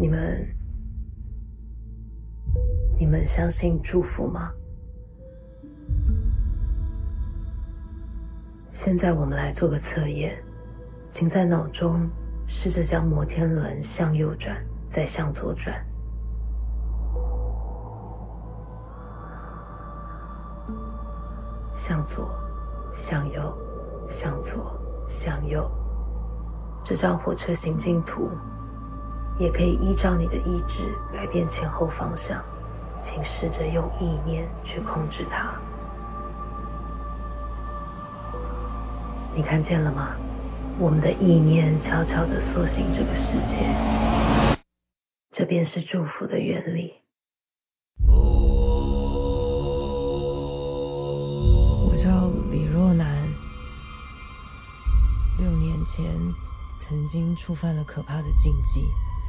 你们，你们相信祝福吗？现在我们来做个测验，请在脑中试着将摩天轮向右转，再向左转。向左，向右，向左，向右。这张火车行进图也可以依照你的意志改变前后方向，请试着用意念去控制它。你看见了吗？我们的意念悄悄地塑形这个世界，这便是祝福的原理。我叫李若男，六年前曾经触犯了可怕的禁忌。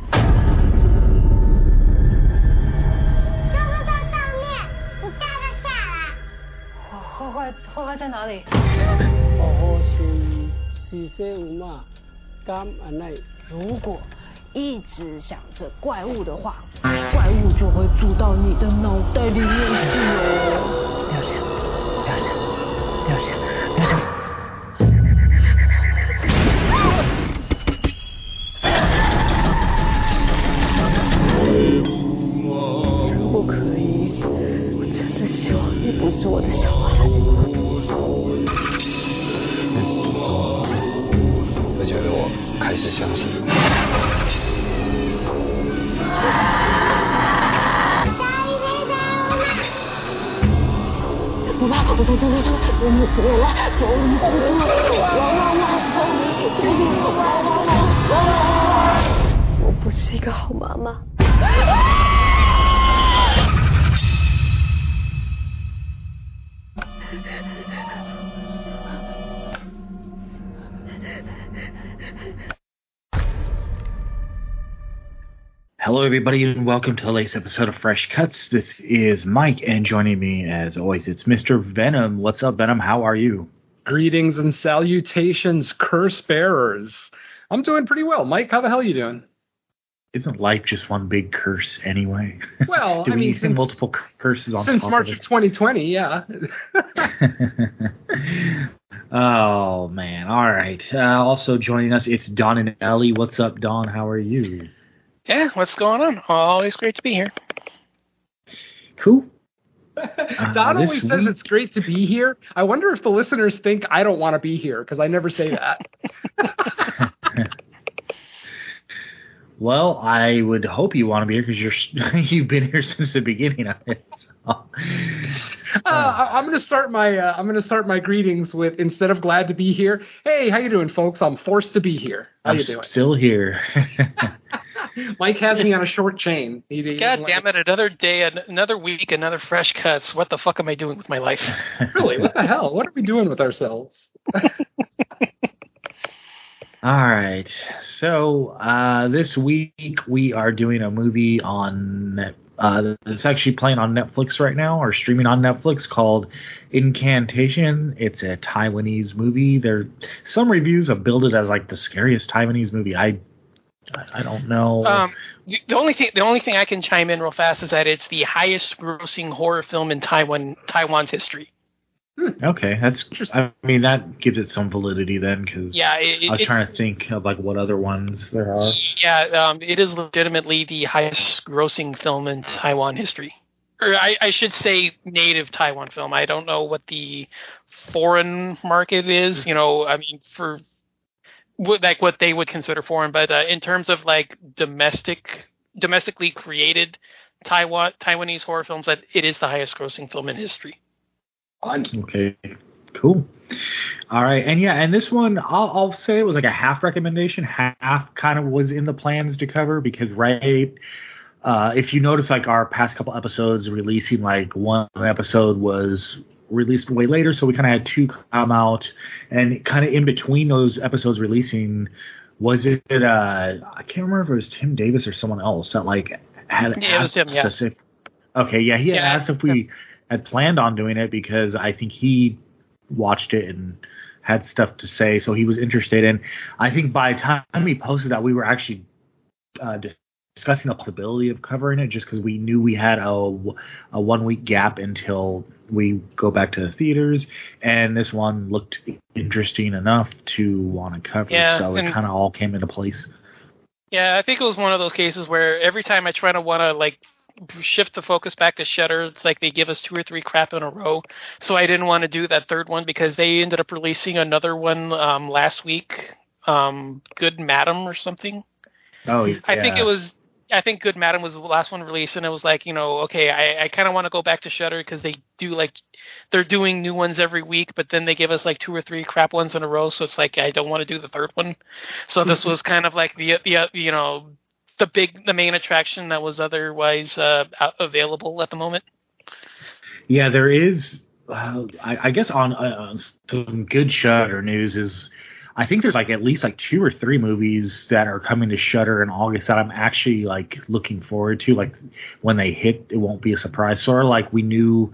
就是在上面，你带他下来。坏坏坏坏在哪里？好好是四舍五嘛，甘安奈。如果一直想着怪物的话，怪物就会住到你的脑袋里面去哦。Hello, everybody, and welcome to the latest episode of Fresh Cuts. This is Mike, and joining me, as always, it's Mr. Venom. What's up, Venom? How are you? Greetings and salutations, curse bearers. I'm doing pretty well. Mike, how the hell are you doing? Isn't life just one big curse anyway? Well, Do I mean, since, multiple curses on since March of of 2020, yeah. oh man! All right. Uh, also joining us, it's Don and Ellie. What's up, Don? How are you? Yeah, what's going on? Always great to be here. Cool. Don this always says week- it's great to be here. I wonder if the listeners think I don't want to be here because I never say that. Well, I would hope you want to be here because you're you've been here since the beginning of it. So. Uh, I- I'm gonna start my uh, I'm gonna start my greetings with instead of glad to be here. Hey, how you doing, folks? I'm forced to be here. How I'm you doing? still here. Mike has me on a short chain. He- he- God damn it! Another day, another week, another fresh cuts. What the fuck am I doing with my life? Really? What the hell? What are we doing with ourselves? All right. So uh, this week we are doing a movie on Net- uh, it's actually playing on Netflix right now or streaming on Netflix called Incantation. It's a Taiwanese movie. There some reviews have billed it as like the scariest Taiwanese movie. I I don't know. Um, the only thing, the only thing I can chime in real fast is that it's the highest-grossing horror film in Taiwan, Taiwan's history. okay, that's just. I mean that gives it some validity then because Yeah, it, I was it- trying to think of like what other ones there are. Yeah, um, it is legitimately the highest-grossing film in Taiwan history. Or I, I should say, native Taiwan film. I don't know what the foreign market is. You know, I mean, for what like what they would consider foreign, but uh, in terms of like domestic, domestically created Taiwan Taiwanese horror films, that it is the highest-grossing film in history. Okay, cool. All right, and yeah, and this one I'll, I'll say it was like a half recommendation, half kind of was in the plans to cover because right, uh, if you notice, like our past couple episodes releasing, like one episode was released way later, so we kind of had two come out, and kind of in between those episodes releasing, was it uh I can't remember if it was Tim Davis or someone else that like had Yeah, asked him, yeah. specific- Okay, yeah, he Yeah, asked if we had planned on doing it because I think he watched it and had stuff to say, so he was interested. And I think by the time we posted that, we were actually uh, discussing the possibility of covering it just because we knew we had a, a one week gap until we go back to the theaters, and this one looked interesting enough to want to cover. Yeah, so it kind of all came into place. Yeah, I think it was one of those cases where every time I try to want to like shift the focus back to Shudder, it's like they give us two or three crap in a row. So I didn't want to do that third one because they ended up releasing another one um, last week, um, Good Madam or something. Oh, yeah. I think it was. I think Good Madam was the last one released, and it was like, you know, okay, I, I kind of want to go back to Shudder because they do like, they're doing new ones every week, but then they give us like two or three crap ones in a row, so it's like I don't want to do the third one. So this was kind of like the the you know the big the main attraction that was otherwise uh, available at the moment. Yeah, there is. Uh, I, I guess on uh, some good Shudder news is, I think there's like at least like two or three movies that are coming to Shudder in August that I'm actually like looking forward to. Like when they hit, it won't be a surprise. Sort of like we knew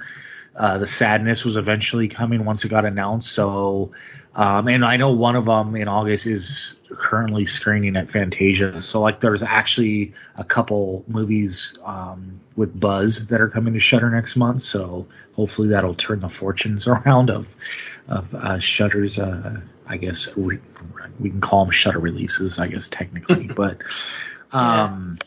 uh, the Sadness was eventually coming once it got announced. So, um, and I know one of them in August is currently screening at Fantasia. So like there's actually a couple movies um, with buzz that are coming to Shudder next month. So hopefully that'll turn the fortunes around of of uh, Shudder's. Uh, I guess re- we can call them Shudder releases. I guess technically, but. Um,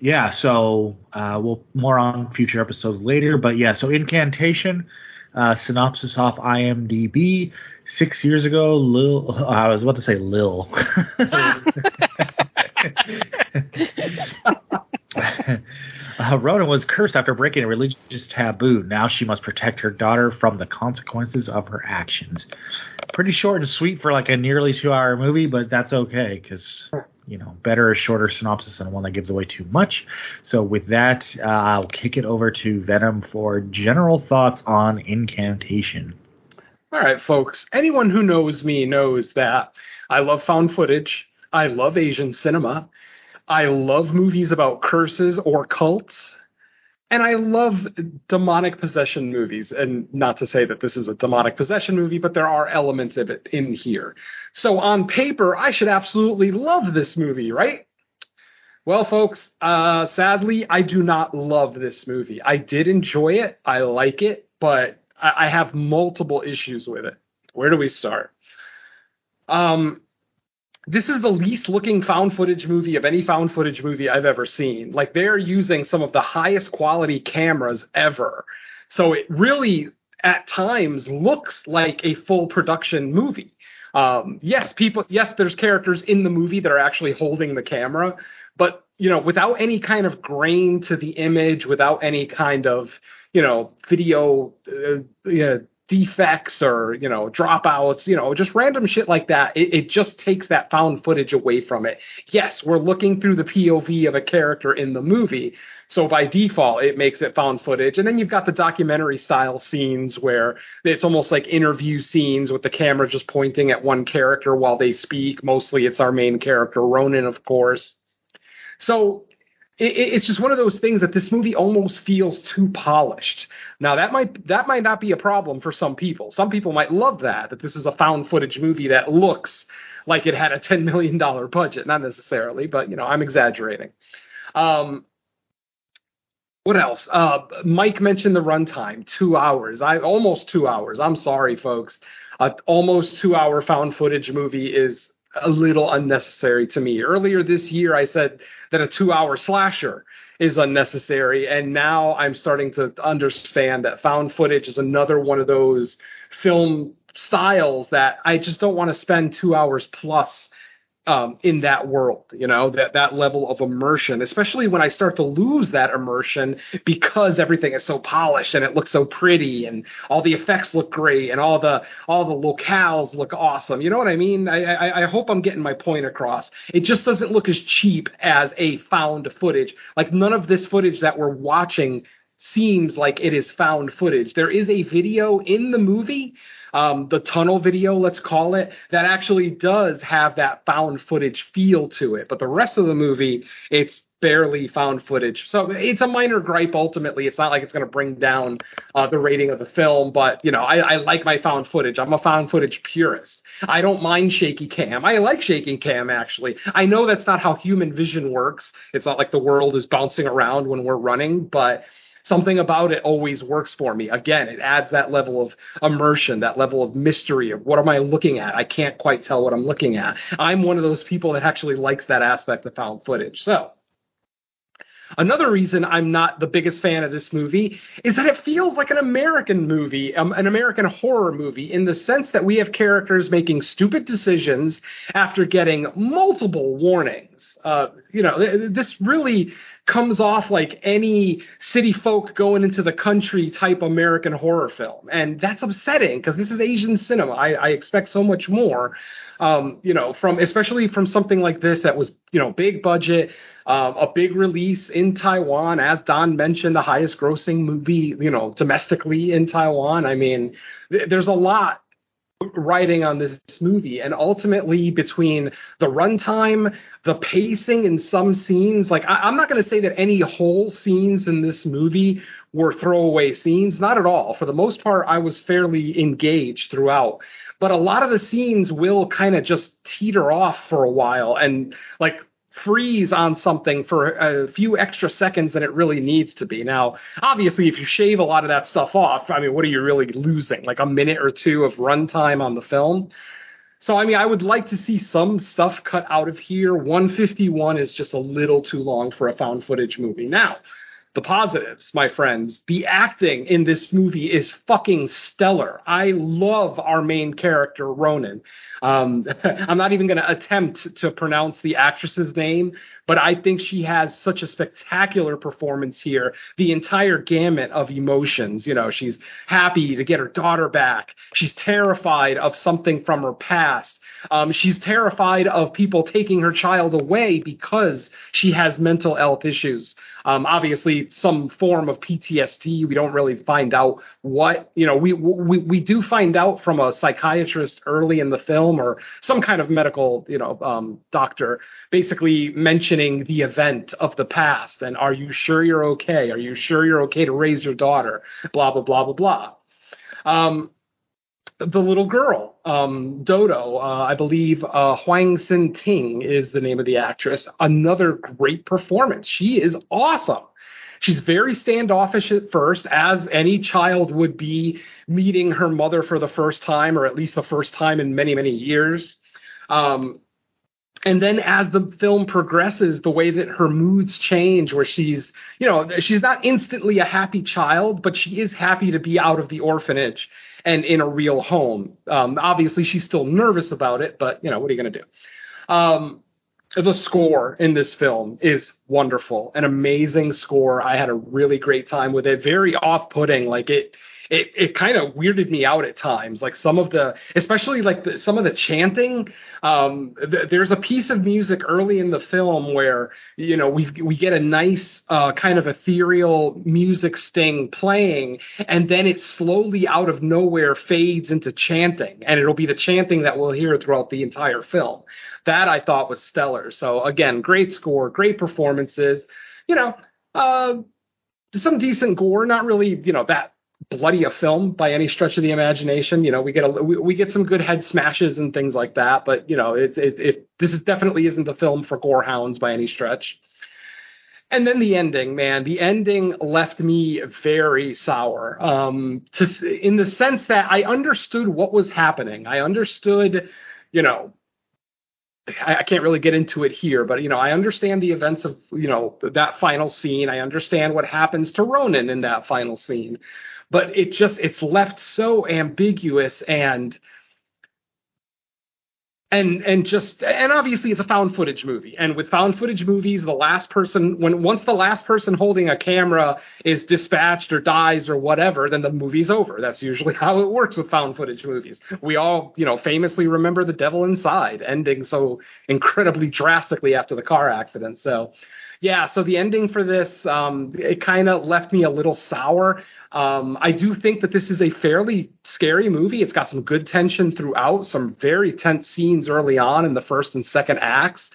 yeah, so uh, we'll more on future episodes later. But yeah, so Incantation, uh, synopsis off IMDb. Six years ago, Lil, I was about to say Lil. uh, Ronan was cursed after breaking a religious taboo. Now she must protect her daughter from the consequences of her actions. Pretty short and sweet for like a nearly two-hour movie, but that's okay because you know better a shorter synopsis than one that gives away too much. So with that, uh, I'll kick it over to Venom for general thoughts on Incantation. All right, folks. Anyone who knows me knows that I love found footage. I love Asian cinema. I love movies about curses or cults. And I love demonic possession movies. And not to say that this is a demonic possession movie, but there are elements of it in here. So on paper, I should absolutely love this movie, right? Well, folks, uh, sadly, I do not love this movie. I did enjoy it. I like it, but I, I have multiple issues with it. Where do we start? Um, this is the least looking found footage movie of any found footage movie I've ever seen. Like they're using some of the highest quality cameras ever. So it really at times looks like a full production movie. Um, yes, people yes, there's characters in the movie that are actually holding the camera, but you know, without any kind of grain to the image, without any kind of, you know, video uh, yeah, defects or you know dropouts you know just random shit like that it, it just takes that found footage away from it. Yes we're looking through the pov of a character in the movie so by default it makes it found footage. And then you've got the documentary style scenes where it's almost like interview scenes with the camera just pointing at one character while they speak. Mostly it's our main character ronan of course. So it's just one of those things that this movie almost feels too polished. Now that might that might not be a problem for some people. Some people might love that that this is a found footage movie that looks like it had a ten million dollar budget. Not necessarily, but you know I'm exaggerating. Um, what else? Uh, Mike mentioned the runtime, two hours. I almost two hours. I'm sorry, folks. Almost two hour found footage movie is a little unnecessary to me. Earlier this year, I said that a two hour slasher is unnecessary. And now I'm starting to understand that found footage is another one of those film styles that I just don't want to spend two hours plus um, in that world, you know, that, that level of immersion, especially when I start to lose that immersion because everything is so polished and it looks so pretty and all the effects look great and all the, all the locales look awesome. You know what I mean? I, I, I hope I'm getting my point across. It just doesn't look as cheap as a found footage. Like none of this footage that we're watching seems like it is found footage. There is a video in the movie, um, the tunnel video, let's call it, that actually does have that found footage feel to it. But the rest of the movie, it's barely found footage. So it's a minor gripe ultimately. It's not like it's going to bring down uh, the rating of the film, but you know, I, I like my found footage. I'm a found footage purist. I don't mind shaky cam. I like shaking cam actually. I know that's not how human vision works. It's not like the world is bouncing around when we're running, but something about it always works for me. Again, it adds that level of immersion, that level of mystery of what am I looking at? I can't quite tell what I'm looking at. I'm one of those people that actually likes that aspect of found footage. So, Another reason I'm not the biggest fan of this movie is that it feels like an American movie, um, an American horror movie, in the sense that we have characters making stupid decisions after getting multiple warnings. Uh, you know, th- this really comes off like any city folk going into the country type American horror film. And that's upsetting because this is Asian cinema. I, I expect so much more, um, you know, from especially from something like this that was, you know, big budget, um, a big release in Taiwan. As Don mentioned, the highest grossing movie, you know, domestically in Taiwan. I mean, th- there's a lot writing on this movie. And ultimately between the runtime the pacing in some scenes like I, am not going to say that any whole scenes in this movie were throwaway scenes not at all. For the most part i was fairly engaged throughout. But a lot of the scenes will kind of just teeter off for a while. And like freeze on something for a few extra seconds than it really needs to be. Now, obviously, if you shave a lot of that stuff off, I mean, what are you really losing? Like a minute or two of runtime on the film. So, I mean, I would like to see some stuff cut out of here. 151 is just a little too long for a found footage movie. Now, the positives, my friends. The acting in this movie is fucking stellar. I love our main character, Ronan. Um, I'm not even going to attempt to pronounce the actress's name, but I think she has such a spectacular performance here. The entire gamut of emotions. You know, she's happy to get her daughter back. She's terrified of something from her past. Um, she's terrified of people taking her child away because she has mental health issues. Um, obviously, some form of PTSD. We don't really find out what. You know, we we we do find out from a psychiatrist early in the film or some kind of medical, you know, um, doctor, basically mentioning the event of the past and are you sure you're okay? Are you sure you're okay to raise your daughter? Blah blah blah blah blah. Um, the little girl, um, Dodo, uh, I believe uh, Huang Sin Ting is the name of the actress. Another great performance. She is awesome. She's very standoffish at first, as any child would be meeting her mother for the first time, or at least the first time in many, many years. Um, and then as the film progresses the way that her moods change where she's you know she's not instantly a happy child but she is happy to be out of the orphanage and in a real home um, obviously she's still nervous about it but you know what are you going to do um, the score in this film is wonderful an amazing score. I had a really great time with it. Very off-putting like it it it kind of weirded me out at times. Like some of the, especially like the, some of the chanting. Um, th- there's a piece of music early in the film where you know we we get a nice uh, kind of ethereal music sting playing, and then it slowly out of nowhere fades into chanting, and it'll be the chanting that we'll hear throughout the entire film. That I thought was stellar. So again, great score, great performances. You know. Uh, some decent gore, not really, you know, that bloody a film by any stretch of the imagination. You know, we get a we, we get some good head smashes and things like that, but you know, it, it, it this is definitely isn't the film for gore hounds by any stretch. And then the ending, man, the ending left me very sour. Um, to in the sense that I understood what was happening. I understood, you know, I, I, can't really get into it here, but you know, I understand the events of you know that final scene. I understand what happens to Ronan in that final scene but it just it's left so ambiguous and and and just and obviously it's a found footage movie. And with found footage movies the last person when once the last person holding a camera is dispatched or dies or whatever then the movie's over. That's usually how it works with found footage movies. We all you know famously remember the devil inside ending so incredibly drastically after the car accident. So yeah, so the ending for this, um, it kind of left me a little sour. Um, I do think that this is a fairly scary movie. It's got some good tension throughout, some very tense scenes early on in the first and second acts.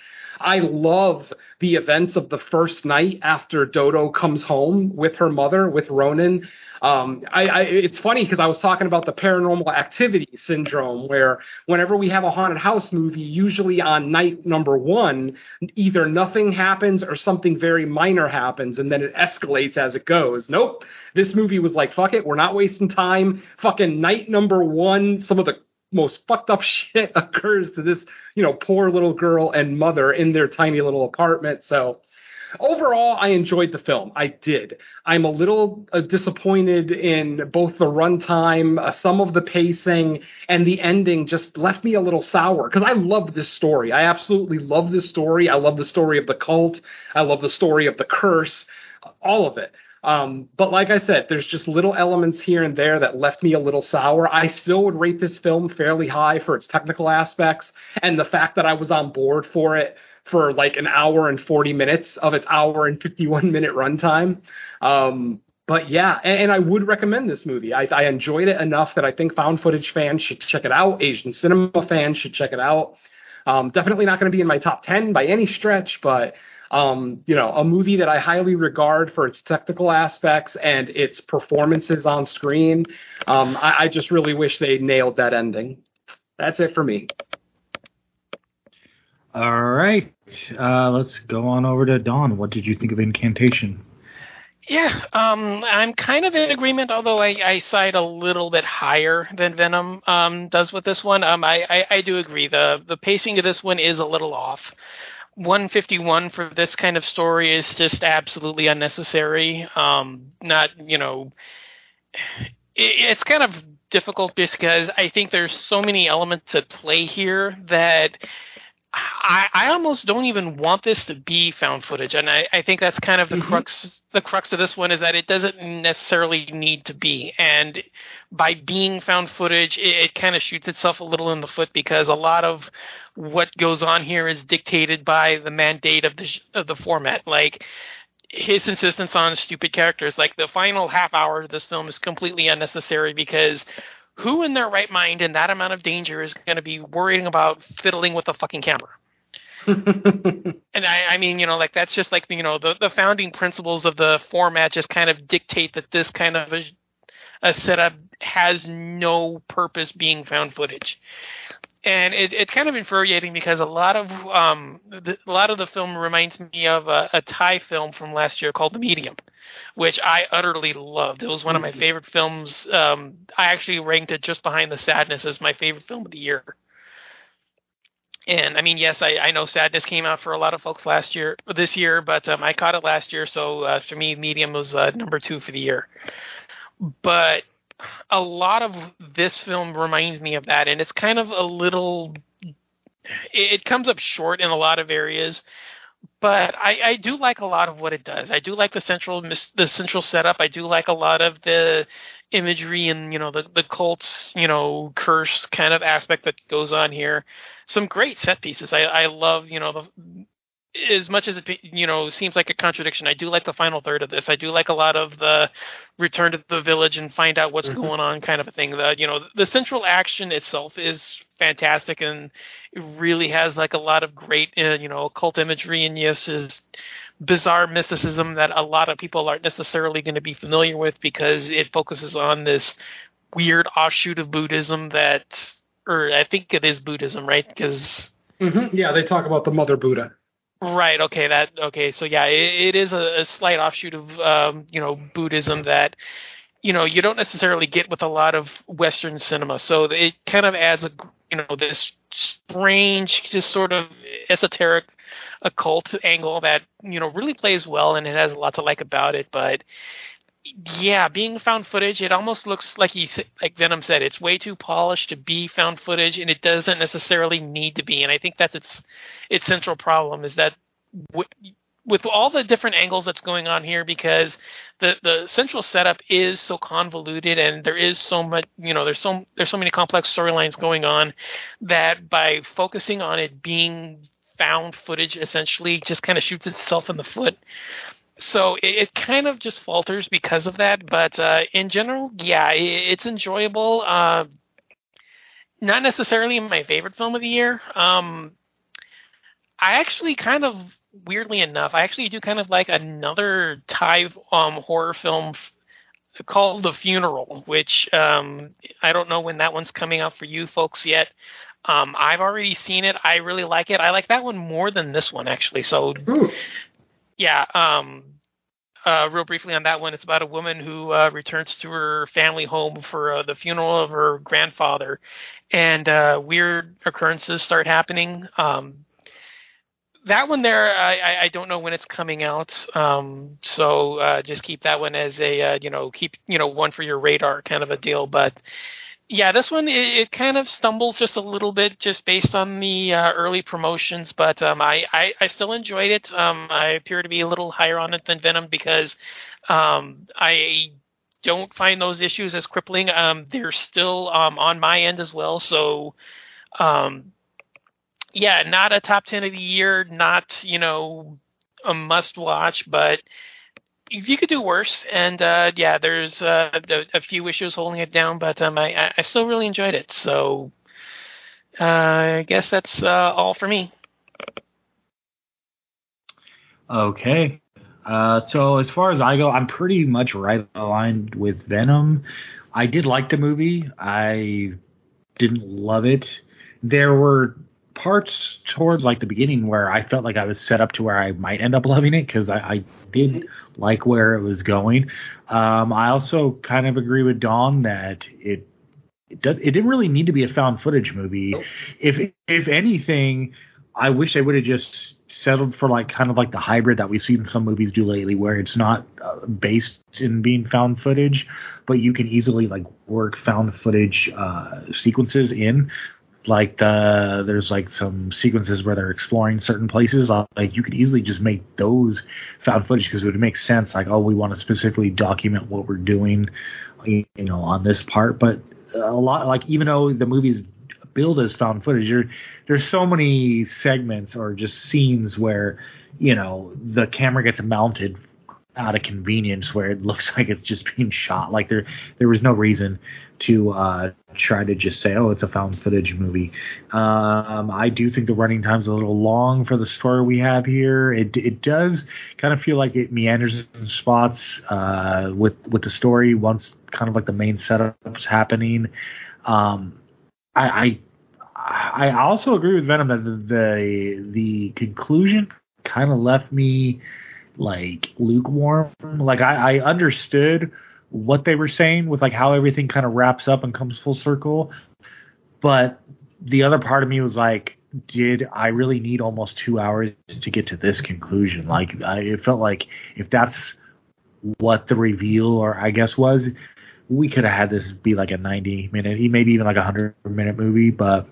I love the events of the first night after Dodo comes home with her mother, with Ronan. Um, I, I, it's funny because I was talking about the paranormal activity syndrome, where whenever we have a haunted house movie, usually on night number one, either nothing happens or something very minor happens, and then it escalates as it goes. Nope, this movie was like, fuck it, we're not wasting time. Fucking night number one, some of the most fucked up shit occurs to this, you know, poor little girl and mother in their tiny little apartment. So overall, I enjoyed the film. I did. I'm a little uh, disappointed in both the runtime, uh, some of the pacing, and the ending just left me a little sour because I love this story. I absolutely love this story. I love the story of the cult. I love the story of the curse, all of it. Um, but like I said, there's just little elements here and there that left me a little sour. I still would rate this film fairly high for its technical aspects and the fact that I was on board for it for like an hour and 40 minutes of its hour and 51 minute runtime. Um, but yeah, and, and, I would recommend this movie. I, I, enjoyed it enough that I think found footage fans should check it out. Asian cinema fans should check it out. Um, definitely not going to be in my top 10 by any stretch, but um, you know, a movie that I highly regard for its technical aspects and its performances on screen. Um, I, I just really wish they nailed that ending. That's it for me. All right. Uh, let's go on over to Don. What did you think of Incantation? Yeah, um, I'm kind of in agreement, although I, I side a little bit higher than Venom um, does with this one. Um, I, I, I, do agree. The the pacing of this one is a little off. 151 for this kind of story is just absolutely unnecessary. Um, not, you know, it, it's kind of difficult because I think there's so many elements at play here that I, I almost don't even want this to be found footage, and I, I think that's kind of the mm-hmm. crux the crux of this one is that it doesn't necessarily need to be, and by being found footage, it, it kind of shoots itself a little in the foot because a lot of what goes on here is dictated by the mandate of the of the format, like his insistence on stupid characters. Like the final half hour of this film is completely unnecessary because who in their right mind in that amount of danger is going to be worrying about fiddling with a fucking camera? and I, I mean, you know, like that's just like you know the the founding principles of the format just kind of dictate that this kind of a, a setup has no purpose being found footage and it, it's kind of infuriating because a lot of um, the, a lot of the film reminds me of a, a Thai film from last year called The Medium, which I utterly loved. It was one of my mm-hmm. favorite films. Um, I actually ranked it just behind The Sadness as my favorite film of the year. And I mean, yes, I, I know Sadness came out for a lot of folks last year, this year, but um, I caught it last year, so uh, for me, Medium was uh, number two for the year. But a lot of this film reminds me of that, and it's kind of a little. It comes up short in a lot of areas, but I, I do like a lot of what it does. I do like the central the central setup. I do like a lot of the imagery and you know the the cult's you know curse kind of aspect that goes on here. Some great set pieces. I I love you know the as much as it you know seems like a contradiction, I do like the final third of this. I do like a lot of the return to the village and find out what's mm-hmm. going on kind of a thing. The you know the central action itself is fantastic and it really has like a lot of great uh, you know occult imagery and yes is bizarre mysticism that a lot of people aren't necessarily going to be familiar with because it focuses on this weird offshoot of Buddhism that or I think it is Buddhism, right? Because mm-hmm. yeah, they talk about the Mother Buddha. Right. Okay. That. Okay. So yeah, it, it is a, a, slight offshoot of um, you know Buddhism that you know you don't necessarily get with a lot of Western cinema. So it kind of adds a you know this strange, just sort of esoteric occult angle that you know really plays well and it has a lot to like about it. But yeah, being found footage, it almost looks like he, like Venom said, it's way too polished to be found footage, and it doesn't necessarily need to be. And I think that's its its central problem is that with all the different angles that's going on here, because the the central setup is so convoluted, and there is so much, you know, there's so there's so many complex storylines going on that by focusing on it being found footage, essentially, just kind of shoots itself in the foot so it, it, kind of just falters because of that. But uh, in general, yeah, it, it's enjoyable. Uh, not necessarily my favorite film of the year. Um, I actually kind of weirdly enough, I actually do kind of like another Thai um, horror film called The Funeral, which um, I don't know when that one's coming out for you folks yet. Um, I've already seen it. I really like it. I like that one more than this one actually. So Ooh. yeah, um, uh, real briefly on that one, it's about a woman who uh, returns to her family home for uh, the funeral of her grandfather, and uh, weird occurrences start happening. Um, that one there, I, I- don't know when it's coming out, um, so uh, just keep that one as a uh, you know keep you know one for your radar kind of a deal. But yeah, this one it, it kind of stumbles just a little bit just based on the uh, early promotions, but um, I, I I still enjoyed it. Um, I appear to be a little higher on it than Venom because um, I don't find those issues as crippling. Um, they're still um, on my end as well, so um, yeah, not a top ten of the year, not you know a must watch, but you could do worse. And uh, yeah, there's uh, a, a few issues holding it down, but um, I, I- I still really enjoyed it. So uh, I guess that's uh, all for me. Okay. Uh, so as far as I go, I'm pretty much right aligned with Venom. I did like the movie. I didn't love it. There were parts towards like the beginning where I felt like I was set up to where I might end up loving it because I, I did like where it was going. Um, I also kind of agree with Don that it it, does, it didn't really need to be a found footage movie. If if anything, I wish they would have just settled for like kind of like the hybrid that we've seen some movies do lately, where it's not uh, based in being found footage, but you can easily like work found footage uh, sequences in. Like the there's like some sequences where they're exploring certain places. uh, Like you could easily just make those found footage because it would make sense. Like oh, we want to specifically document what we're doing, you know, on this part. But a lot like even though the movie's billed as found footage, there, there's so many segments or just scenes where you know the camera gets mounted out of convenience where it looks like it's just being shot. Like there there was no reason to uh, try to just say, oh, it's a found footage movie. Um, I do think the running time's a little long for the story we have here. It it does kind of feel like it meanders in spots uh, with with the story once kind of like the main setup's happening. Um, I, I I also agree with Venom that the the, the conclusion kind of left me like lukewarm. Like I, I understood what they were saying with like how everything kind of wraps up and comes full circle, but the other part of me was like, did I really need almost two hours to get to this conclusion? Like I, it felt like if that's what the reveal or I guess was, we could have had this be like a 90 minute, maybe even like a 100 minute movie, but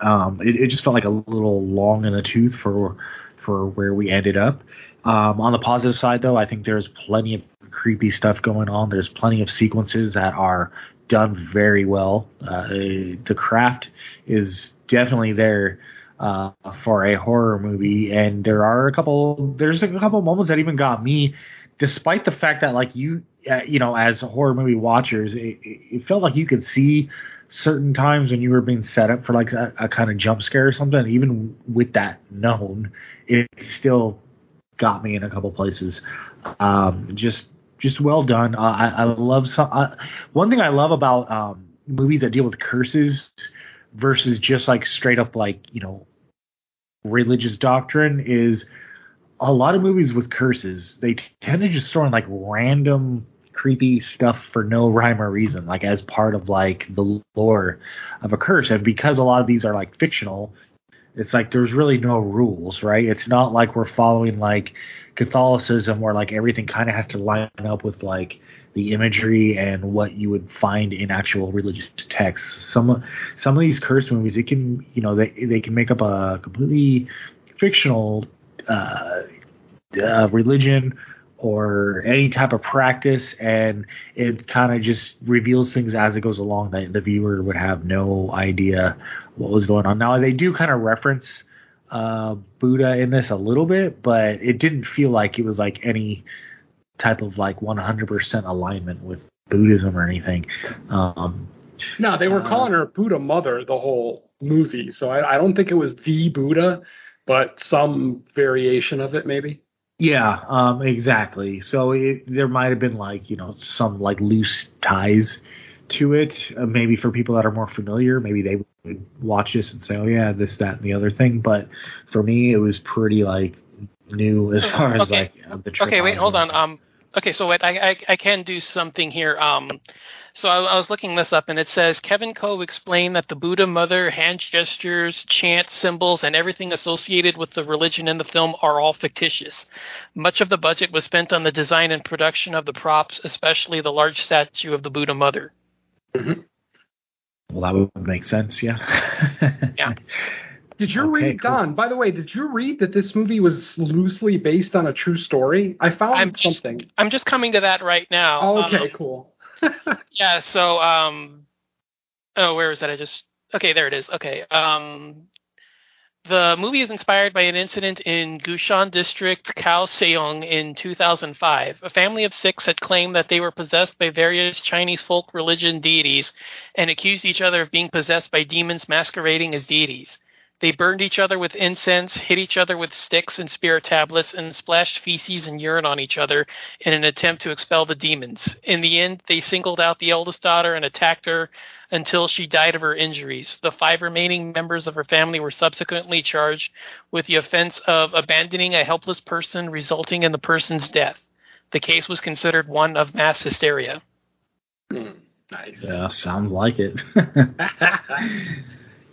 um, it, it just felt like a little long in the tooth for for where we ended up. Um, on the positive side, though, I think there's plenty of creepy stuff going on. There's plenty of sequences that are done very well. Uh, the craft is definitely there uh, for a horror movie, and there are a couple. There's a couple moments that even got me, despite the fact that like you, uh, you know, as horror movie watchers, it, it felt like you could see certain times when you were being set up for like a, a kind of jump scare or something. Even with that known, it still got me in a couple places. Um, just just well done. Uh, I, I love some. Uh, one thing I love about um, movies that deal with curses versus just like straight up like you know religious doctrine is a lot of movies with curses they tend to just throw in like random creepy stuff for no rhyme or reason like as part of like the lore of a curse and because a lot of these are like fictional it's like there's really no rules right? It's not like we're following like catholicism where like everything kind of has to line up with like the imagery and what you would find in actual religious texts. Some some of these curse movies it can you know they they can make up a completely fictional uh, uh religion or any type of practice and it kind of just reveals things as it goes along that the viewer would have no idea what was going on now they do kind of reference uh, buddha in this a little bit but it didn't feel like it was like any type of like 100% alignment with buddhism or anything um, No, they were Uh, calling her Buddha Mother the whole movie, so I, I don't think it was the Buddha. but some variation of it, maybe. Yeah, um, exactly. So it, there might have been like you know some like loose ties to it. Uh, maybe for people that are more familiar, maybe they would watch this and say, "Oh yeah, this, that, and the other thing." But for me, it was pretty like new as far as Okay. like uh, the Okay, wait, hold on. on. Um, okay, so wait, I, I I can do something here. Um, so I, I was looking this up, and it says Kevin Ko explained that the Buddha mother, hand gestures, chants, symbols, and everything associated with the religion in the film are all fictitious. Much of the budget was spent on the design and production of the props, especially the large statue of the Buddha mother. Well, that would make sense. Yeah. Yeah. Did you Okay, read, cool. Don? By the way, did you read that this movie was loosely based on a true story? I found I'm just- something. I'm just coming to that right now. Oh, okay, Um, cool. Yeah, so um oh was that? I just okay, there it is. Okay. Um the movie is inspired by an incident in Gushan District, Kaohsiung in 2005. A family of six had claimed that they were possessed by various Chinese folk religion deities and accused each other of being possessed by demons masquerading as deities. They burned each other with incense, hit each other with sticks and spirit tablets, and splashed feces and urine on each other in an attempt to expel the demons. In the end, they singled out the eldest daughter and attacked her until she died of her injuries. The five remaining members of her family were subsequently charged with the offense of abandoning a helpless person, resulting in the person's death. The case was considered one of mass hysteria. Hmm, nice. yeah, sounds like it.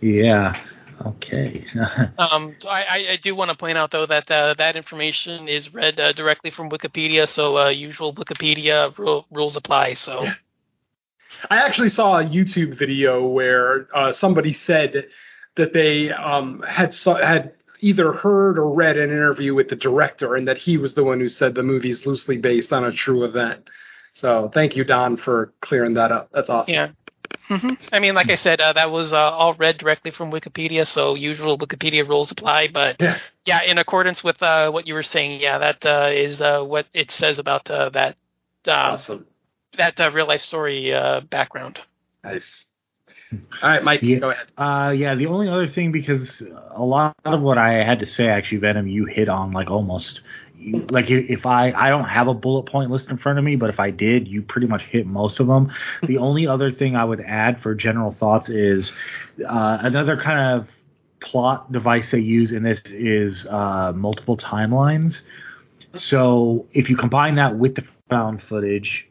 yeah. Okay. Um, so I, I, I do want to point out, though, that uh, that information is read uh, directly from Wikipedia, so uh, usual Wikipedia ru- rules apply. So. I actually saw a YouTube video where uh, somebody said that they um, had so, had either heard or read an interview with the director, and that he was the one who said the movie is loosely based on a true event. So thank you, Don, for clearing that up. That's awesome. Yeah. Hmm I mean, like I said, uh, that was uh, all read directly from Wikipedia, so usual Wikipedia rules apply. But Yeah. yeah, in accordance with uh, what you were saying, yeah, that uh, is uh, what it says about uh, that uh, Awesome. that uh, real life story uh, background. Nice. All right, Mike, Yeah. go ahead. Uh, yeah, the only other thing because a lot of what I had to say actually, Venom, you hit on like almost you, like if I I don't have a bullet point list in front of me, but if I did, you pretty much hit most of them. the only other thing I would add for general thoughts is uh, another kind of plot device they use in this is uh, multiple timelines. So if you combine that with the found footage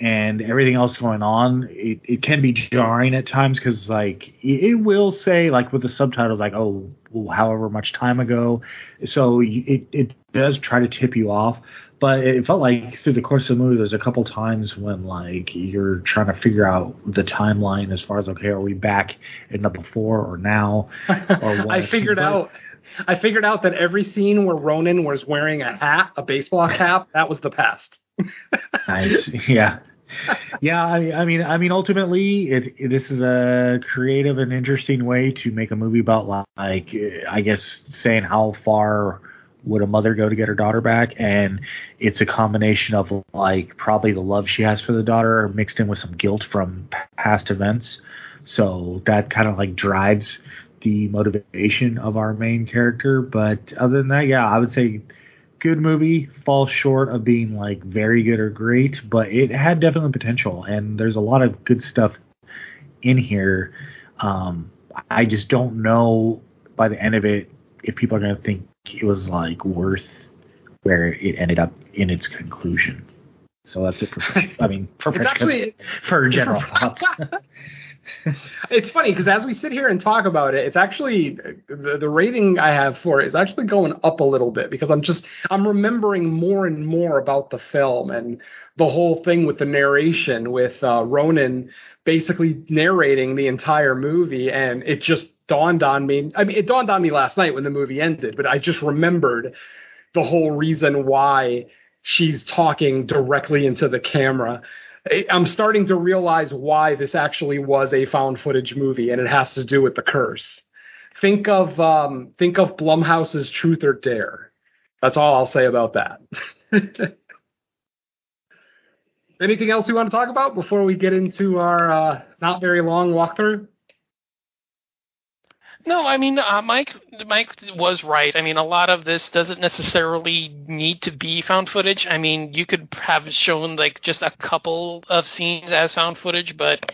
and everything else going on, it, it can be jarring at times because like it, it will say like with the subtitles like oh however much time ago, so it it does try to tip you off. But it felt like through the course of the movie, there's a couple times when like you're trying to figure out the timeline as far as okay, are we back in the before or now? Or I figured But- out. I figured out that every scene where Ronan was wearing a hat, a baseball cap, that was the past. Nice yeah. Yeah I, I mean i mean ultimately it, it- this is a creative and interesting way to make a movie about like i guess saying how far would a mother go to get her daughter back and it's a combination of like probably the love she has for the daughter mixed in with some guilt from past events. So that kind of like drives the motivation of our main character but other than that yeah i would say good movie falls short of being like very good or great but it had definitely potential and there's a lot of good stuff in here. Um i just don't know by the end of it if people are going to think it was like worth where it ended up in its conclusion. So that's it for i mean for, actually for general thoughts it's funny because as we sit here and talk about it, it's actually the, the rating I have for it is actually going up a little bit because I'm just I'm remembering more and more about the film and the whole thing with the narration with uh, Ronan basically narrating the entire movie, and it just dawned on me. I mean, it dawned on me last night when the movie ended, but I just remembered the whole reason why she's talking directly into the camera. I'm starting to realize why this actually was a found footage movie, and it has to do with the curse. Think of um, think of Blumhouse's Truth or Dare. That's all I'll say about that. Anything else you want to talk about before we get into our uh, not very long walkthrough? No, I mean uh, Mike. Mike was right. I mean, a lot of this doesn't necessarily need to be found footage. I mean, you could have shown like just a couple of scenes as found footage, but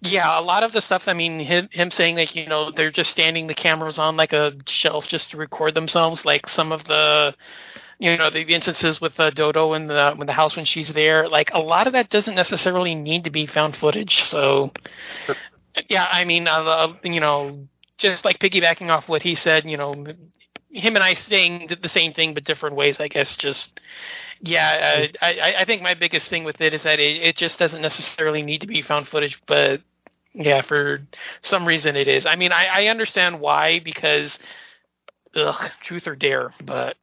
yeah, a lot of the stuff. I mean, him, him saying like you know they're just standing the cameras on like a shelf just to record themselves. Like some of the you know the instances with uh, Dodo in the in the house when she's there. Like a lot of that doesn't necessarily need to be found footage. So yeah, I mean, uh, you know just like piggybacking off what he said, you know, him and I saying the same thing but different ways. I guess just yeah, uh, I I think my biggest thing with it is that it, it just doesn't necessarily need to be found footage, but yeah, for some reason it is. I mean, I, I understand why because ugh, truth or dare, but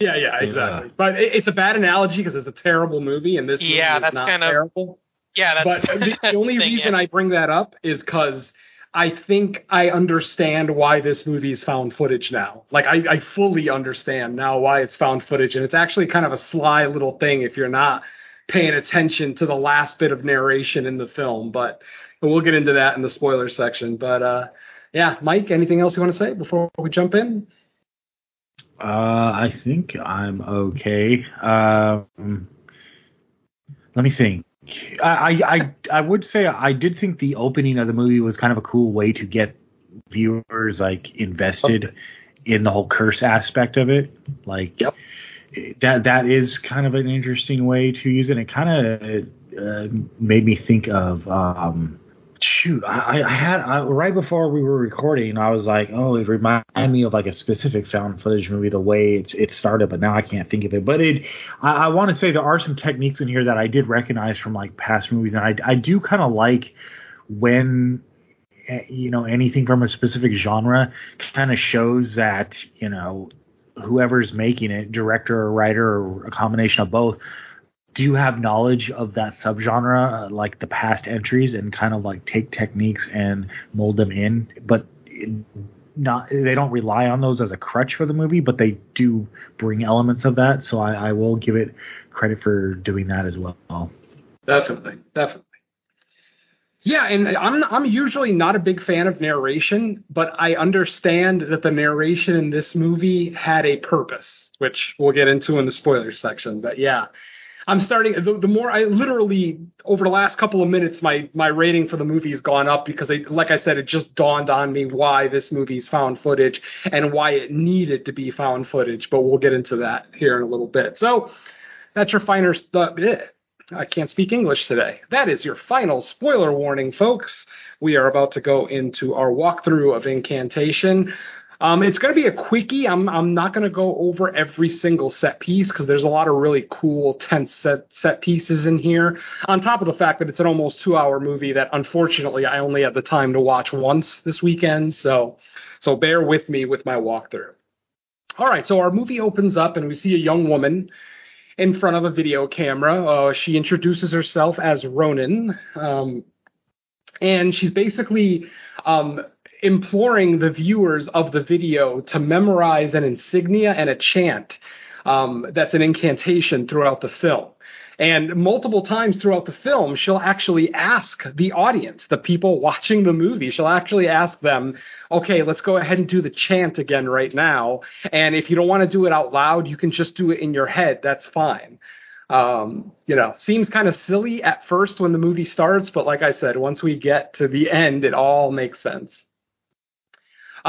yeah, yeah, exactly. Yeah. But it, it's a bad analogy because it's a terrible movie, and this yeah, that's kind of terrible. Yeah, that's, but the, the only thing, reason yeah. I bring that up is because I think I understand why this movie is found footage now. Like I, I fully understand now why it's found footage, and it's actually kind of a sly little thing if you're not paying attention to the last bit of narration in the film. But we'll get into that in the spoiler section. But uh, yeah, Mike, anything else you want to say before we jump in? Uh, I think I'm okay. Um, let me think. I, I I would say I did think the opening of the movie was kind of a cool way to get viewers like invested in the whole curse aspect of it. Like yep. that that is kind of an interesting way to use it. It kind of uh, made me think of um, shoot, I, I had I, right before we were recording, I was like, oh, it reminded me of like a specific found footage movie, the way it, it started, but now I can't think of it. But it, I, I want to say there are some techniques in here that I did recognize from like past movies, and I, I do kind of like when eh, you know anything from a specific genre kind of shows that you know whoever's making it, director or writer or a combination of both do you have knowledge of that subgenre, uh, like the past entries, and kind of like take techniques and mold them in? But not they don't rely on those as a crutch for the movie, but they do bring elements of that. So I, I will give it credit for doing that as well. Definitely, definitely. Yeah, and I'm I'm usually not a big fan of narration, but I understand that the narration in this movie had a purpose, which we'll get into in the spoiler section. But yeah, I'm starting. The, the, more I literally over the last couple of minutes, my my rating for the movie has gone up because, like I said, it just dawned on me why this movie's found footage and why it needed to be found footage. But we'll get into that here in a little bit. So that's your final. Uh, I can't speak English today. That is your final spoiler warning, folks. We are about to go into our walkthrough of Incantation. Um, it's going to be a quickie. I'm I'm not going to go over every single set piece because there's a lot of really cool tense set set pieces in here. On top of the fact that it's an almost two hour movie that unfortunately I only had the time to watch once this weekend. So so bear with me with my walkthrough. All right, so our movie opens up and we see a young woman in front of a video camera. Uh, she introduces herself as Ronan, um, and she's basically um, imploring the viewers of the video to memorize an insignia and a chant um, that's an incantation throughout the film. And multiple times throughout the film, she'll actually ask the audience, the people watching the movie, she'll actually ask them, okay, let's go ahead and do the chant again right now. And if you don't want to do it out loud, you can just do it in your head. That's fine. Um, you know, seems kind of silly at first when the movie starts, but like I said, once we get to the end, it all makes sense.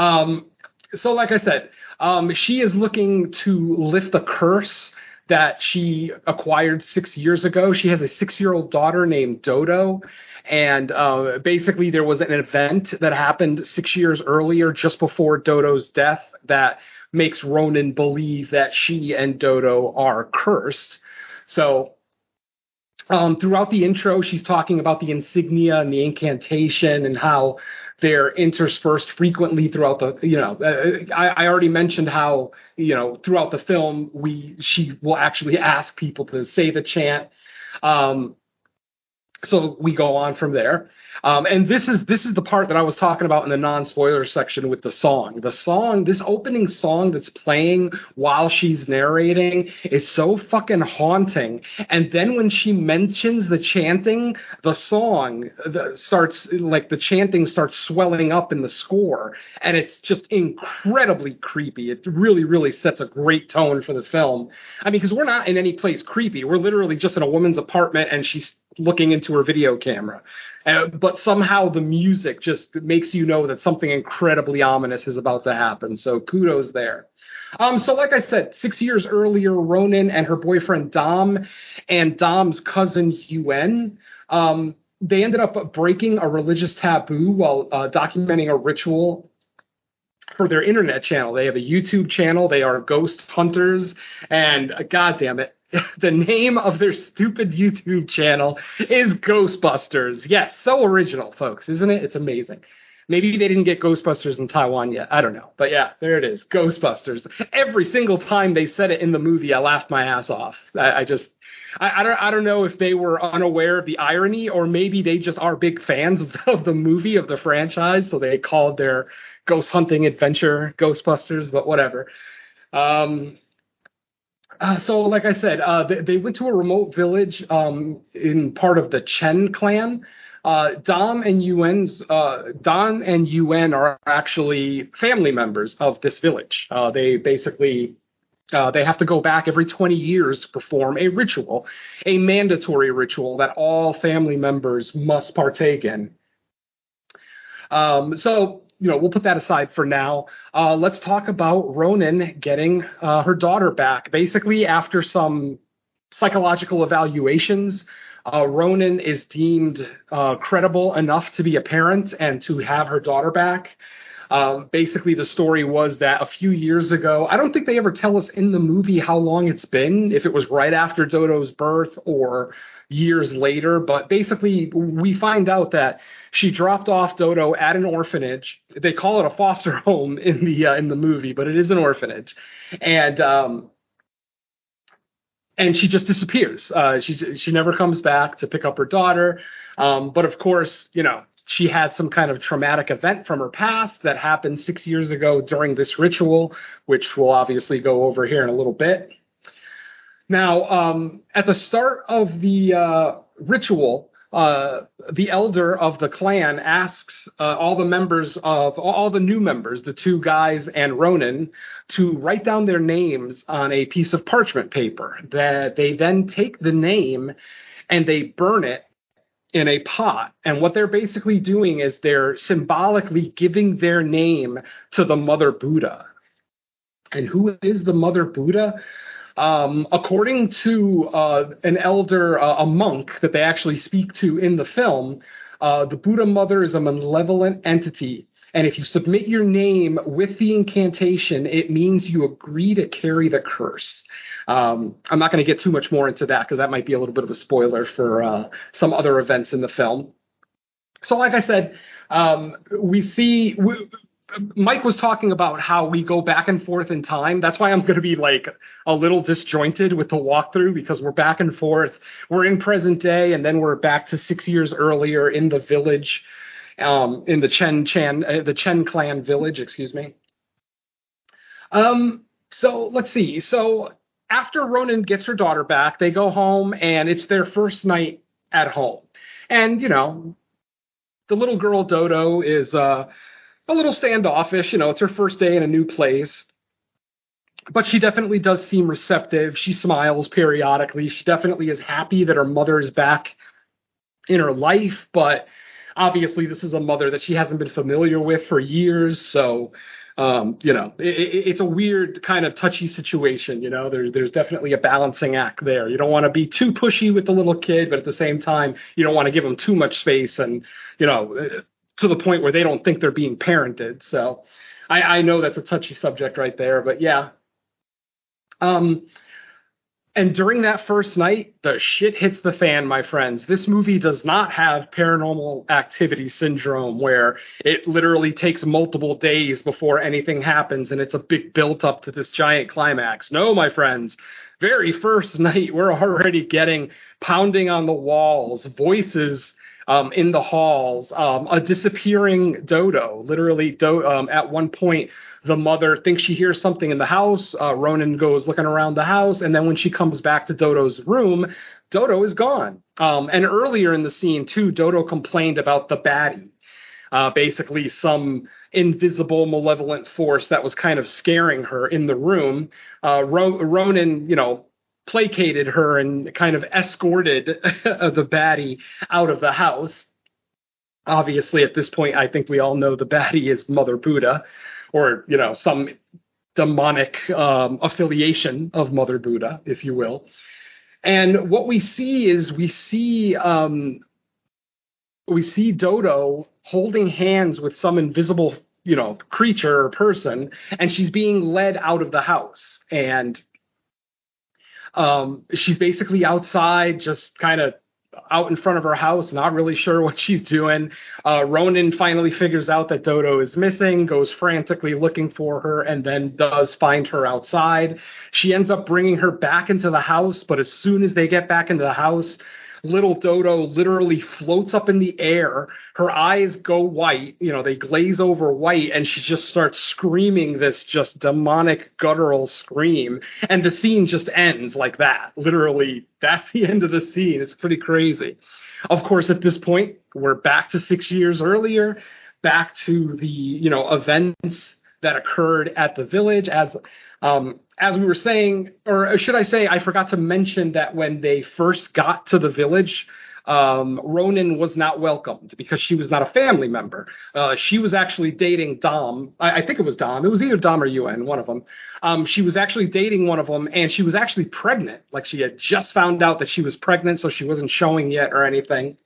Um, so, like I said, um, she is looking to lift the curse that she acquired six years ago. She has a six year old daughter named Dodo. And uh, basically, there was an event that happened six years earlier, just before Dodo's death, that makes Ronan believe that she and Dodo are cursed. So, um, throughout the intro, she's talking about the insignia and the incantation and how they're interspersed frequently throughout the you know uh, I, I, already mentioned how you know throughout the film we she will actually ask people to say the chant. Um, so we go on from there. Um, and this is this is the part that I was talking about in the non-spoiler section with the song. The song, this opening song that's playing while she's narrating is so fucking haunting. And then when she mentions the chanting, the song the, starts like the chanting starts swelling up in the score, and it's just incredibly creepy. It really, really sets a great tone for the film. I mean, because we're not in any place creepy. We're literally just in a woman's apartment, and she's looking into her video camera. Uh, but somehow the music just makes you know that something incredibly ominous is about to happen. So kudos there. Um, so like I said, six years earlier, Ronan and her boyfriend Dom and Dom's cousin Yuen, um, they ended up breaking a religious taboo while uh, documenting a ritual for their internet channel. They have a YouTube channel. They are ghost hunters, and uh, God damn it, the name of their stupid YouTube channel is Ghostbusters. Yes, so original, folks, isn't it? It's amazing. Maybe they didn't get Ghostbusters in Taiwan yet. I don't know. But yeah, there it is. Ghostbusters. Every single time they said it in the movie, I laughed my ass off. I, I just I, I, don't I don't know if they were unaware of the irony or maybe they just are big fans of the, of the movie, of the franchise, so they called their ghost hunting adventure Ghostbusters, but whatever. Um uh, so, like I said, uh, they, they, went to a remote village um, in part of the Chen clan. Uh, Dom and Yuen's uh, Don and Yuen are actually family members of this village. Uh, they basically uh, they have to go back every 20 years to perform a ritual, a mandatory ritual that all family members must partake in. Um, so you know, we'll put that aside for now. Uh, let's talk about Ronan getting uh, her daughter back. Basically, after some psychological evaluations, uh, Ronan is deemed uh, credible enough to be a parent and to have her daughter back. Um, basically, the story was that a few years ago, I don't think they ever tell us in the movie how long it's been, if it was right after Dodo's birth or years later. But basically, we find out that she dropped off Dodo at an orphanage. They call it a foster home in the uh, in the movie, but it is an orphanage, and um, and she just disappears. Uh, she she never comes back to pick up her daughter. Um, but of course, you know, she had some kind of traumatic event from her past that happened six years ago during this ritual, which we'll obviously go over here in a little bit. Now, um, at the start of the uh, ritual, uh, the elder of the clan asks uh, all the members of all the new members, the two guys and Ronan, to write down their names on a piece of parchment paper. That they then take the name and they burn it in a pot. And what they're basically doing is they're symbolically giving their name to the Mother Buddha. And who is the Mother Buddha? Um, according to uh, an elder, uh, a monk that they actually speak to in the film, uh, the Buddha Mother is a malevolent entity. And if you submit your name with the incantation, it means you agree to carry the curse. Um, I'm not going to get too much more into that because that might be a little bit of a spoiler for uh, some other events in the film. So, like I said, um, we see Mike was talking about how we go back and forth in time. That's why I'm going to be like a little disjointed with the walkthrough because we're back and forth. We're in present day, and then we're back to six years earlier in the village, um, in the Chen Chan, uh, the Chen clan village. Excuse me. Um. So let's see. So after Ronan gets her daughter back, they go home, and it's their first night at home. And you know, the little girl Dodo is uh a little standoffish. You know, it's her first day in a new place. But she definitely does seem receptive. She smiles periodically. She definitely is happy that her mother is back in her life. But obviously, this is a mother that she hasn't been familiar with for years. So, um, you know, it, it, it's a weird kind of touchy situation. You know, there's there's definitely a balancing act there. You don't want to be too pushy with the little kid, but at the same time, you don't want to give them too much space. And you know, to the point where they don't think they're being parented. So I, I know that's a touchy subject right there, but yeah. Um, And during that first night, the shit hits the fan, my friends. This movie does not have paranormal activity syndrome where it literally takes multiple days before anything happens and it's a big built up to this giant climax. No, my friends. Very first night, we're already getting pounding on the walls, voices um, in the halls, um, a disappearing dodo. Literally, do, um, at one point, the mother thinks she hears something in the house. Uh, Ronan goes looking around the house, and then when she comes back to Dodo's room, Dodo is gone. Um, and earlier in the scene, too, Dodo complained about the baddie. Uh, basically, some invisible, malevolent force that was kind of scaring her in the room. Uh, Ro- Ronan, you know, placated her and kind of escorted the baddie out of the house. Obviously, at this point, I think we all know the baddie is Mother Buddha or you know some demonic um, affiliation of Mother Buddha, if you will. And what we see is we see um, we see Dodo holding hands with some invisible you know creature or person, and she's being led out of the house. And um, she's basically outside, just kind of out in front of her house, not really sure what she's doing. Uh, Ronan finally figures out that Dodo is missing, goes frantically looking for her, and then does find her outside. She ends up bringing her back into the house, but as soon as they get back into the house, little Dodo literally floats up in the air. Her eyes go white, you know, they glaze over white, and she just starts screaming this just demonic guttural scream. And the scene just ends like that. Literally, that's the end of the scene. It's pretty crazy. Of course, at this point, we're back to six years earlier, back to the, you know, events that occurred at the village as um, as we were saying, or should I say, I forgot to mention that when they first got to the village, um, Ronan was not welcomed because she was not a family member. Uh, she was actually dating Dom. I, I, think it was Dom. It was either Dom or Yuen, one of them. Um, she was actually dating one of them, and she was actually pregnant. Like she had just found out that she was pregnant, so she wasn't showing yet or anything.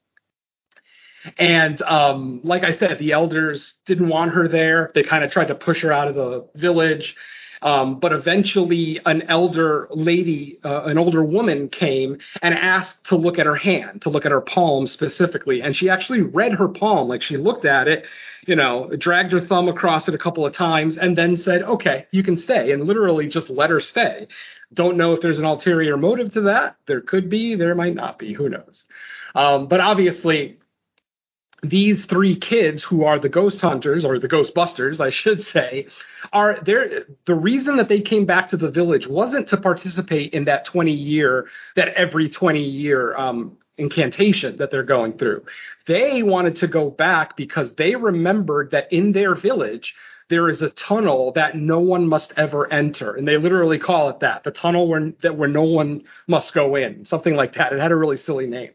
And um, like I said, the elders didn't want her there. They kind of tried to push her out of the village. Um, but eventually, an elder lady, uh, an older woman came and asked to look at her hand, to look at her palm specifically. And she actually read her palm, like she looked at it, you know, dragged her thumb across it a couple of times, and then said, okay, you can stay, and literally just let her stay. Don't know if there's an ulterior motive to that. There could be, there might not be, who knows. Um, but obviously, these three kids who are the ghost hunters or the ghostbusters i should say are there the reason that they came back to the village wasn't to participate in that 20 year that every 20 year um, incantation that they're going through. They wanted to go back because they remembered that in their village there is a tunnel that no one must ever enter and they literally call it that the tunnel where that where no one must go in something like that. It had a really silly name